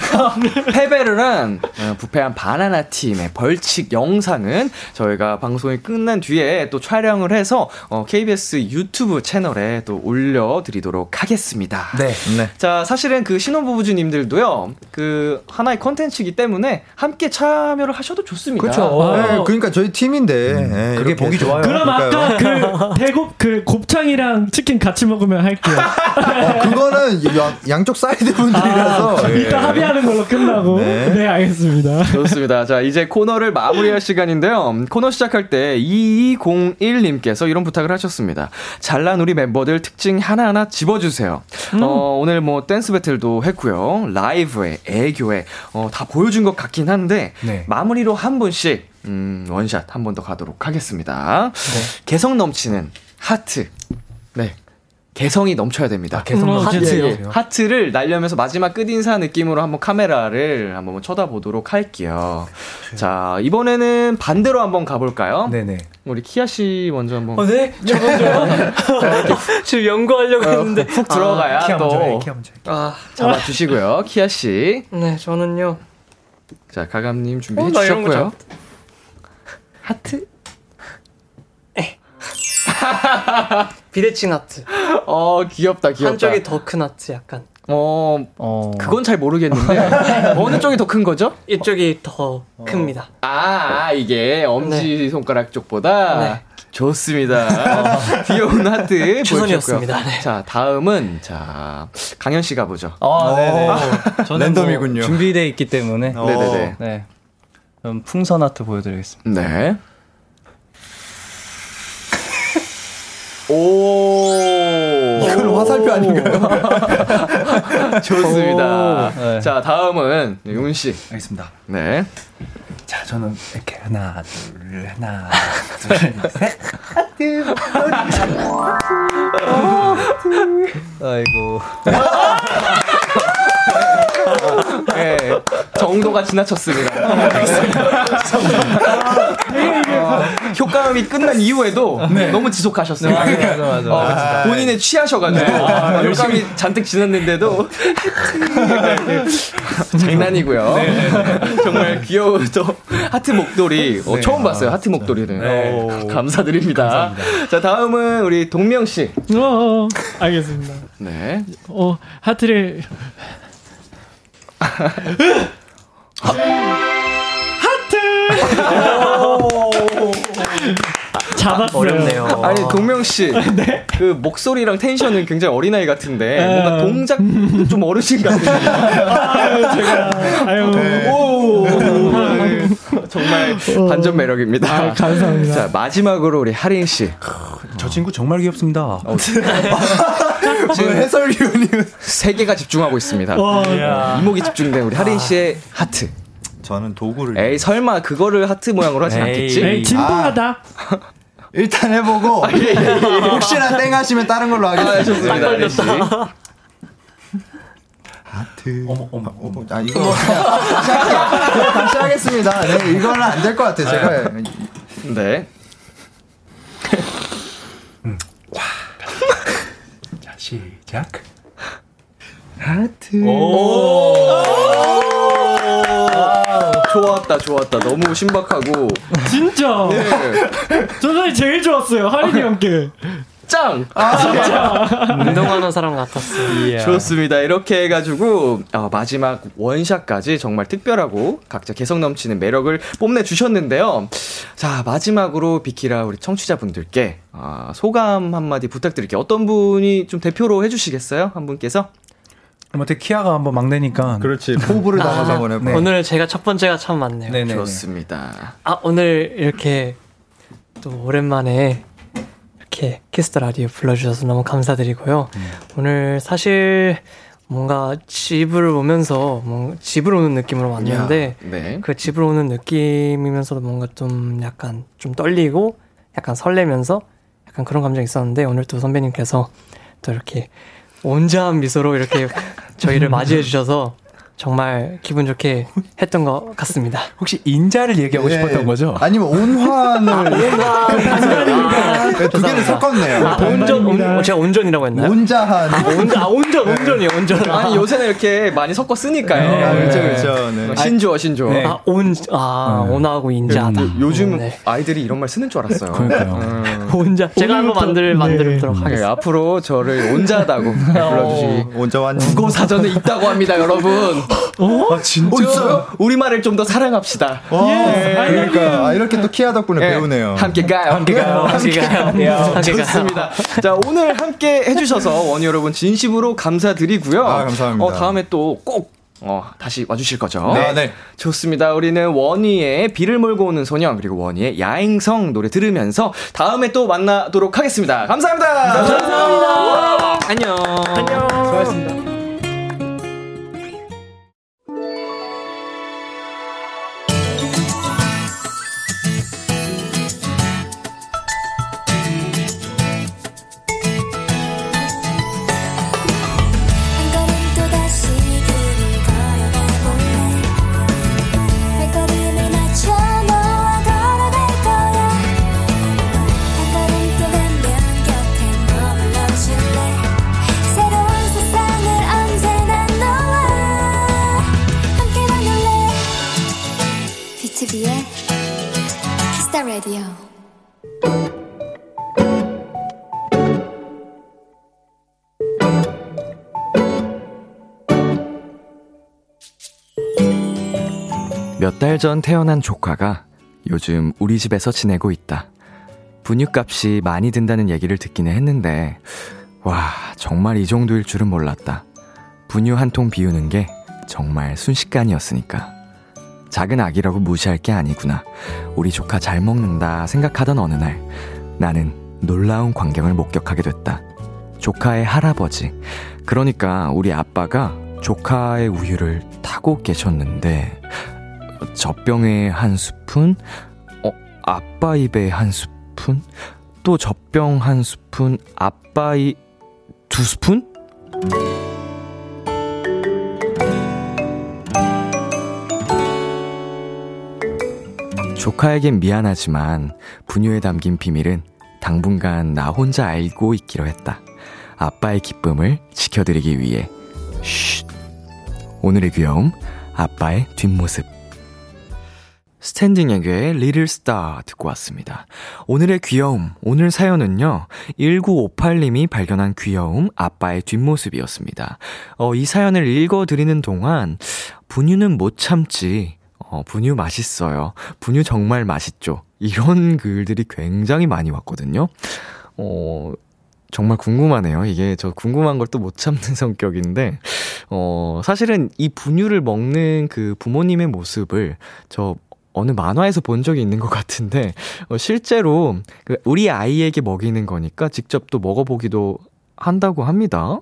Speaker 2: 패배를 한 어, 부패한 바나나 팀의 벌칙 영상은 저희가 방송이 끝난 뒤에 또 촬영을 해서 어, KBS 유튜브 채널에 또 올려드리도록 하겠습니다.
Speaker 5: 네.
Speaker 4: 네.
Speaker 2: 자, 사실은 그 신혼부부주님들도요, 그 하나의 컨텐츠이기 때문에 함께 참여를 하셔도 좋습니다.
Speaker 5: 그렇죠.
Speaker 4: 네, 그러니까 저희 팀인데. 예,
Speaker 5: 그게
Speaker 4: 이렇게
Speaker 5: 보기. 좋아요.
Speaker 8: 그럼 아까.
Speaker 4: 그
Speaker 8: 대곱 그 곱창이랑 치킨 같이 먹으면 할게요.
Speaker 4: 어, 그거는 양, 양쪽 사이드 분들이라서. 예.
Speaker 8: 이따 합의하는 걸로 끝나고.
Speaker 4: 네.
Speaker 8: 네, 알겠습니다.
Speaker 2: 좋습니다. 자, 이제 코너를 마무리할 시간인데요. 코너 시작할 때 2201님께서 이런 부탁을 하셨습니다. 잘난 우리 멤버들 특징 하나하나 집어주세요. 어, 오늘 뭐 댄스 배틀도 했고요. 라이브에, 애교에, 어, 다 보여준 것 같긴 한데,
Speaker 5: 네.
Speaker 2: 마무리로 한 분씩, 음, 원샷 한 번 더 가도록 하겠습니다. 개성 넘치는 하트. 네. 개성이 넘쳐야 됩니다.
Speaker 5: 아, 개성
Speaker 8: 어,
Speaker 5: 넘치세요.
Speaker 2: 예, 예. 하트를 날려면서 마지막 끝인사 느낌으로 한번 카메라를 한번 쳐다보도록 할게요. 자, 이번에는 반대로 한번 가볼까요?
Speaker 5: 네네.
Speaker 2: 우리 키아 씨 먼저 한번
Speaker 7: 네? 저 먼저요? 지금 연구하려고 했는데.
Speaker 2: 훅 들어가야
Speaker 5: 키아 먼저 해,
Speaker 2: 또
Speaker 5: 키아 먼저 해.
Speaker 7: 아,
Speaker 2: 잡아주시고요. 키아 씨.
Speaker 7: 네, 저는요.
Speaker 2: 자, 가감님 준비해
Speaker 7: 어,
Speaker 2: 주셨고요. 하트?
Speaker 7: 비대칭 하트.
Speaker 2: 어, 귀엽다, 귀엽다.
Speaker 7: 한쪽이 더 큰 하트 약간.
Speaker 2: 어,
Speaker 6: 어.
Speaker 2: 그건 잘 모르겠는데. 어느 쪽이 더 큰 거죠?
Speaker 7: 이쪽이 더 큽니다.
Speaker 2: 아, 아, 이게 엄지 손가락 쪽보다
Speaker 7: 네.
Speaker 2: 좋습니다. 귀여운 하트 보여주셨고요.
Speaker 7: 최선이었습니다. 네.
Speaker 2: 자, 다음은 자 강현 씨가 보죠.
Speaker 6: 아, 네네.
Speaker 4: 어,
Speaker 6: 저는
Speaker 4: 랜덤이군요.
Speaker 6: 뭐 준비돼 있기 때문에.
Speaker 4: 어.
Speaker 2: 네네네.
Speaker 6: 네. 그럼 풍선 아트 보여드리겠습니다.
Speaker 2: 네. 오.
Speaker 4: 이건 화살표 아닌가요?
Speaker 2: 좋습니다.
Speaker 6: 오. 네.
Speaker 2: 자, 다음은 용훈 씨.
Speaker 5: 알겠습니다.
Speaker 2: 네.
Speaker 5: 자, 저는 이렇게 하나, 둘, 하나, 둘, 셋.
Speaker 6: 아이고.
Speaker 2: 네. 정도가 지나쳤습니다. 어, 효과음이 끝난 이후에도 너무 지속하셨어요.
Speaker 6: 맞아, 맞아.
Speaker 2: 어, 본인에 취하셔가지고 효과음이 잔뜩 지났는데도 장난이고요. 정말 귀여운 또 하트 목도리 어, 처음 봤어요. 하트 목도리를 어, 감사드립니다. 자 다음은 우리 동명 씨.
Speaker 8: 어, 어, 알겠습니다.
Speaker 2: 네.
Speaker 8: 어, 하트를. 하 잡았어요.
Speaker 7: 어렵네요.
Speaker 2: 아니 동명 씨, 그 목소리랑 텐션은 굉장히 어린 아이 같은데
Speaker 8: 네.
Speaker 2: 뭔가 동작 좀 어르신 같은데.
Speaker 8: 아유, 제가. 아유.
Speaker 2: 오. 정말 반전 매력입니다.
Speaker 8: 아, 감사합니다.
Speaker 2: 자, 마지막으로 우리 하린 씨.
Speaker 5: 저 친구 정말 귀엽습니다.
Speaker 2: 어,
Speaker 4: 지금 해설위원님
Speaker 2: 세 개가 집중하고 있습니다.
Speaker 8: 와,
Speaker 2: 이목이 집중된 우리 하린 씨의 하트.
Speaker 4: 저 는 도구를
Speaker 2: 에이, 설마 그거를 하트 모양으로 하진
Speaker 5: 에이.
Speaker 2: 않겠지?
Speaker 8: 에이, 진부하다.
Speaker 4: 일단 해보고 혹시나 땡 하시면 다른 걸로
Speaker 2: 아,
Speaker 4: 하겠습니다.
Speaker 2: 좋습니다. 씨.
Speaker 4: 하트. 어머 어머 어머. 아 이거 그냥 다시, 하겠습니다. 네, 이거는 안 될 것 같아요. 제가
Speaker 2: 네.
Speaker 5: 자, 시작.
Speaker 4: 하트.
Speaker 2: 좋았다, 좋았다. 너무 신박하고.
Speaker 8: 진짜.
Speaker 2: 네.
Speaker 8: 저 사실 제일 좋았어요. 하린이 형께.
Speaker 2: 짱!
Speaker 7: 운동하는 사람 같았어 요.
Speaker 2: 좋습니다. 이렇게 해가지고, 어, 마지막 원샷까지 정말 특별하고 각자 개성 넘치는 매력을 뽐내 주셨는데요. 자, 마지막으로 비키라 우리 청취자분들께, 아, 소감 한마디 부탁드릴게요. 어떤 분이 좀 대표로 해주시겠어요? 한 분께서?
Speaker 5: 그럼 어떻게 키아가 한번 막내니까.
Speaker 4: 그렇지. 포부를 나눠서 한번 해봐.
Speaker 5: 네.
Speaker 7: 오늘 제가 첫 번째가 참 많네요.
Speaker 5: 네네.
Speaker 2: 좋습니다.
Speaker 7: 아 오늘 이렇게 또 오랜만에 이렇게 Kiss the Radio 불러주셔서 너무 감사드리고요. 오늘 사실 뭔가 집을 오면서 뭔가 집을 오는 느낌으로 왔는데
Speaker 2: 네.
Speaker 7: 그 집을 오는 느낌이면서도 뭔가 좀 약간 좀 떨리고 약간 설레면서 약간 그런 감정이 있었는데 오늘 또 선배님께서 또 이렇게 온화한 미소로 이렇게 저희를 맞이해 주셔서 정말 기분 좋게 했던 것 같습니다.
Speaker 5: 혹시 인자를 얘기하고
Speaker 4: 네.
Speaker 5: 싶었던 거죠?
Speaker 4: 아니면 온환을 네, 두 개를 섞었네요.
Speaker 7: 아, 온전, 온, 어, 제가 온전이라고 했나요?
Speaker 4: 온자한.
Speaker 7: 온전, 아, 온전, 온전이요, 온전.
Speaker 2: 아니, 요새는 이렇게 많이 섞어 쓰니까요.
Speaker 4: 아, 그렇죠,
Speaker 2: 네.
Speaker 4: 그렇죠. 네.
Speaker 2: 신조어, 신조어.
Speaker 5: 네.
Speaker 7: 아, 온, 아, 온하고 인자하다.
Speaker 2: 요즘
Speaker 7: 네.
Speaker 2: 아이들이 이런 말 쓰는 줄 알았어요.
Speaker 5: 그러니까요.
Speaker 2: 음.
Speaker 7: 온자. 제가 한번 만들, 만들도록
Speaker 2: 네,
Speaker 7: 하겠습니다.
Speaker 2: 앞으로 저를 온자다고 불러주시.
Speaker 4: 온자환.
Speaker 2: 국어 사전에 있다고 합니다, 여러분.
Speaker 5: 아, 진짜?
Speaker 2: 있어요? 우리말을 좀 더 사랑합시다.
Speaker 4: 와, 그러니까 아, 이렇게 또 키아 덕분에
Speaker 2: 예,
Speaker 4: 배우네요.
Speaker 2: 함께 가요. 함께 가요.
Speaker 7: 함께 가요. 함께 가요.
Speaker 2: 좋습니다. 자, 오늘 함께 해주셔서 원희 여러분 진심으로 감사드리고요.
Speaker 4: 아, 감사합니다.
Speaker 2: 어, 다음에 또꼭 어, 다시 와주실 거죠?
Speaker 4: 네, 네.
Speaker 2: 좋습니다. 우리는 원희의 비를 몰고 오는 소년 그리고 원희의 야행성 노래 들으면서 다음에 또 만나도록 하겠습니다. 감사합니다. 감사합니다. 안녕. 안녕. 수고하셨습니다. 전 태어난 조카가 요즘 우리 집에서 지내고 있다. 분유값이 많이 든다는 얘기를 듣기는 했는데, 와, 정말 이 정도일 줄은 몰랐다. 분유 한 통 비우는 게 정말 순식간이었으니까. 작은 아기라고 무시할 게 아니구나. 우리 조카 잘 먹는다 생각하던 어느 날, 나는 놀라운 광경을 목격하게 됐다. 조카의 할아버지. 그러니까 우리 아빠가 조카의 우유를 타고 계셨는데, 젖병에 한 스푼, 어, 아빠 입에 한 스푼, 또 젖병 한 스푼, 아빠 이두 스푼? 조카에겐 미안하지만 분유에 담긴 비밀은 당분간 나 혼자 알고 있기로 했다. 아빠의 기쁨을 지켜드리기 위해. 쉿. 오늘의 귀여움, 아빠의 뒷모습. 스탠딩 에그의 Little Star 듣고 왔습니다. 오늘의 귀여움, 오늘 사연은요, 1958님이 발견한 귀여움, 아빠의 뒷모습이었습니다. 어, 이 사연을 읽어드리는 동안, 분유는 못 참지, 어, 분유 맛있어요. 분유 정말 맛있죠. 이런 글들이 굉장히 많이 왔거든요. 어, 정말 궁금하네요. 이게 저 궁금한 걸 또 못 참는 성격인데, 어, 사실은 이 분유를 먹는 그 부모님의 모습을 저 어느 만화에서 본 적이 있는 것 같은데, 어, 실제로 그 우리 아이에게 먹이는 거니까 직접 또 먹어보기도 한다고 합니다.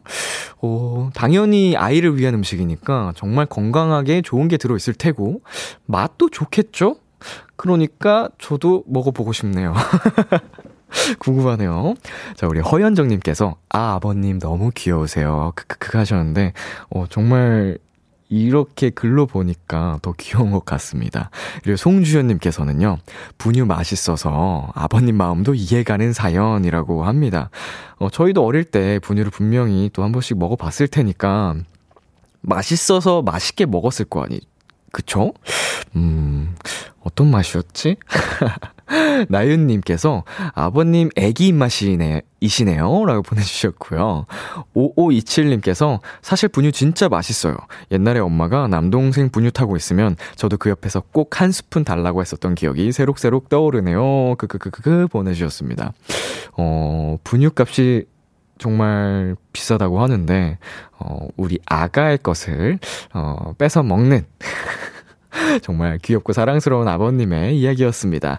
Speaker 2: 어, 당연히 아이를 위한 음식이니까 정말 건강하게 좋은 게 들어있을 테고, 맛도 좋겠죠? 그러니까 저도 먹어보고 싶네요. 궁금하네요. 자, 우리 허현정님께서, 아, 아버님 너무 귀여우세요. 크크크 하셨는데, 어, 정말 이렇게 글로 보니까 더 귀여운 것 같습니다. 그리고 송주현님께서는요, 분유 맛있어서 아버님 마음도 이해가는 사연이라고 합니다. 어, 저희도 어릴 때 분유를 분명히 또 한 번씩 먹어봤을 테니까, 맛있어서 맛있게 먹었을 거 아니, 그쵸? 음, 어떤 맛이었지? 나윤님께서 아버님 애기 입맛이네, 이시네요. 라고 보내주셨고요. 5527님께서 사실 분유 진짜 맛있어요. 옛날에 엄마가 남동생 분유 타고 있으면 저도 그 옆에서 꼭 한 스푼 달라고 했었던 기억이 새록새록 떠오르네요. 크크크크크 보내주셨습니다. 어, 분유 값이 정말 비싸다고 하는데, 어, 우리 아가의 것을, 어, 뺏어 먹는. 정말 귀엽고 사랑스러운 아버님의 이야기였습니다.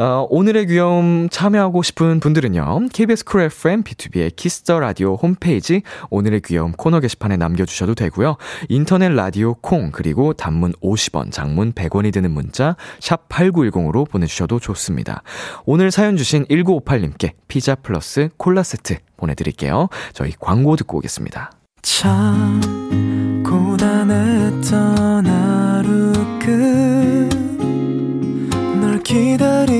Speaker 2: 어, 오늘의 귀여움 참여하고 싶은 분들은요, KBS Cool FM 비투비의 Kiss the Radio 홈페이지 오늘의 귀여움 코너 게시판에 남겨주셔도 되고요. 인터넷 라디오 콩, 그리고 단문 50원, 장문 100원이 드는 문자, 샵 8910으로 보내주셔도 좋습니다. 오늘 사연 주신 1958님께 피자 플러스 콜라 세트 보내드릴게요. 저희 광고 듣고 오겠습니다.
Speaker 3: 참 고단했던 하루 끝널 기다리고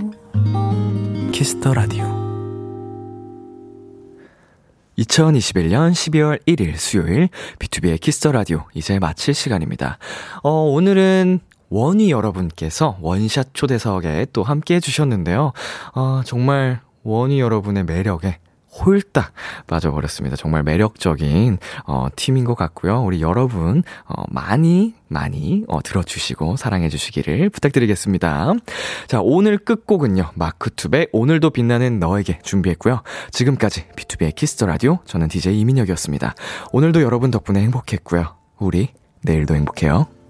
Speaker 3: Kiss the Radio
Speaker 2: 2021년 12월 1일 수요일 비투비의 Kiss the Radio 이제 마칠 시간입니다. 어, 오늘은 원위 여러분께서 원샷 초대석에 또 함께 해주셨는데요. 어, 정말 원위 여러분의 매력에 홀딱 빠져버렸습니다. 정말 매력적인 어, 팀인 것 같고요. 우리 여러분 어, 많이 많이 어, 들어주시고 사랑해주시기를 부탁드리겠습니다. 자 오늘 끝곡은요 마크툽의 오늘도 빛나는 너에게 준비했고요. 지금까지 비투비의 Kiss the Radio 저는 DJ 이민혁이었습니다. 오늘도 여러분 덕분에 행복했고요. 우리 내일도 행복해요.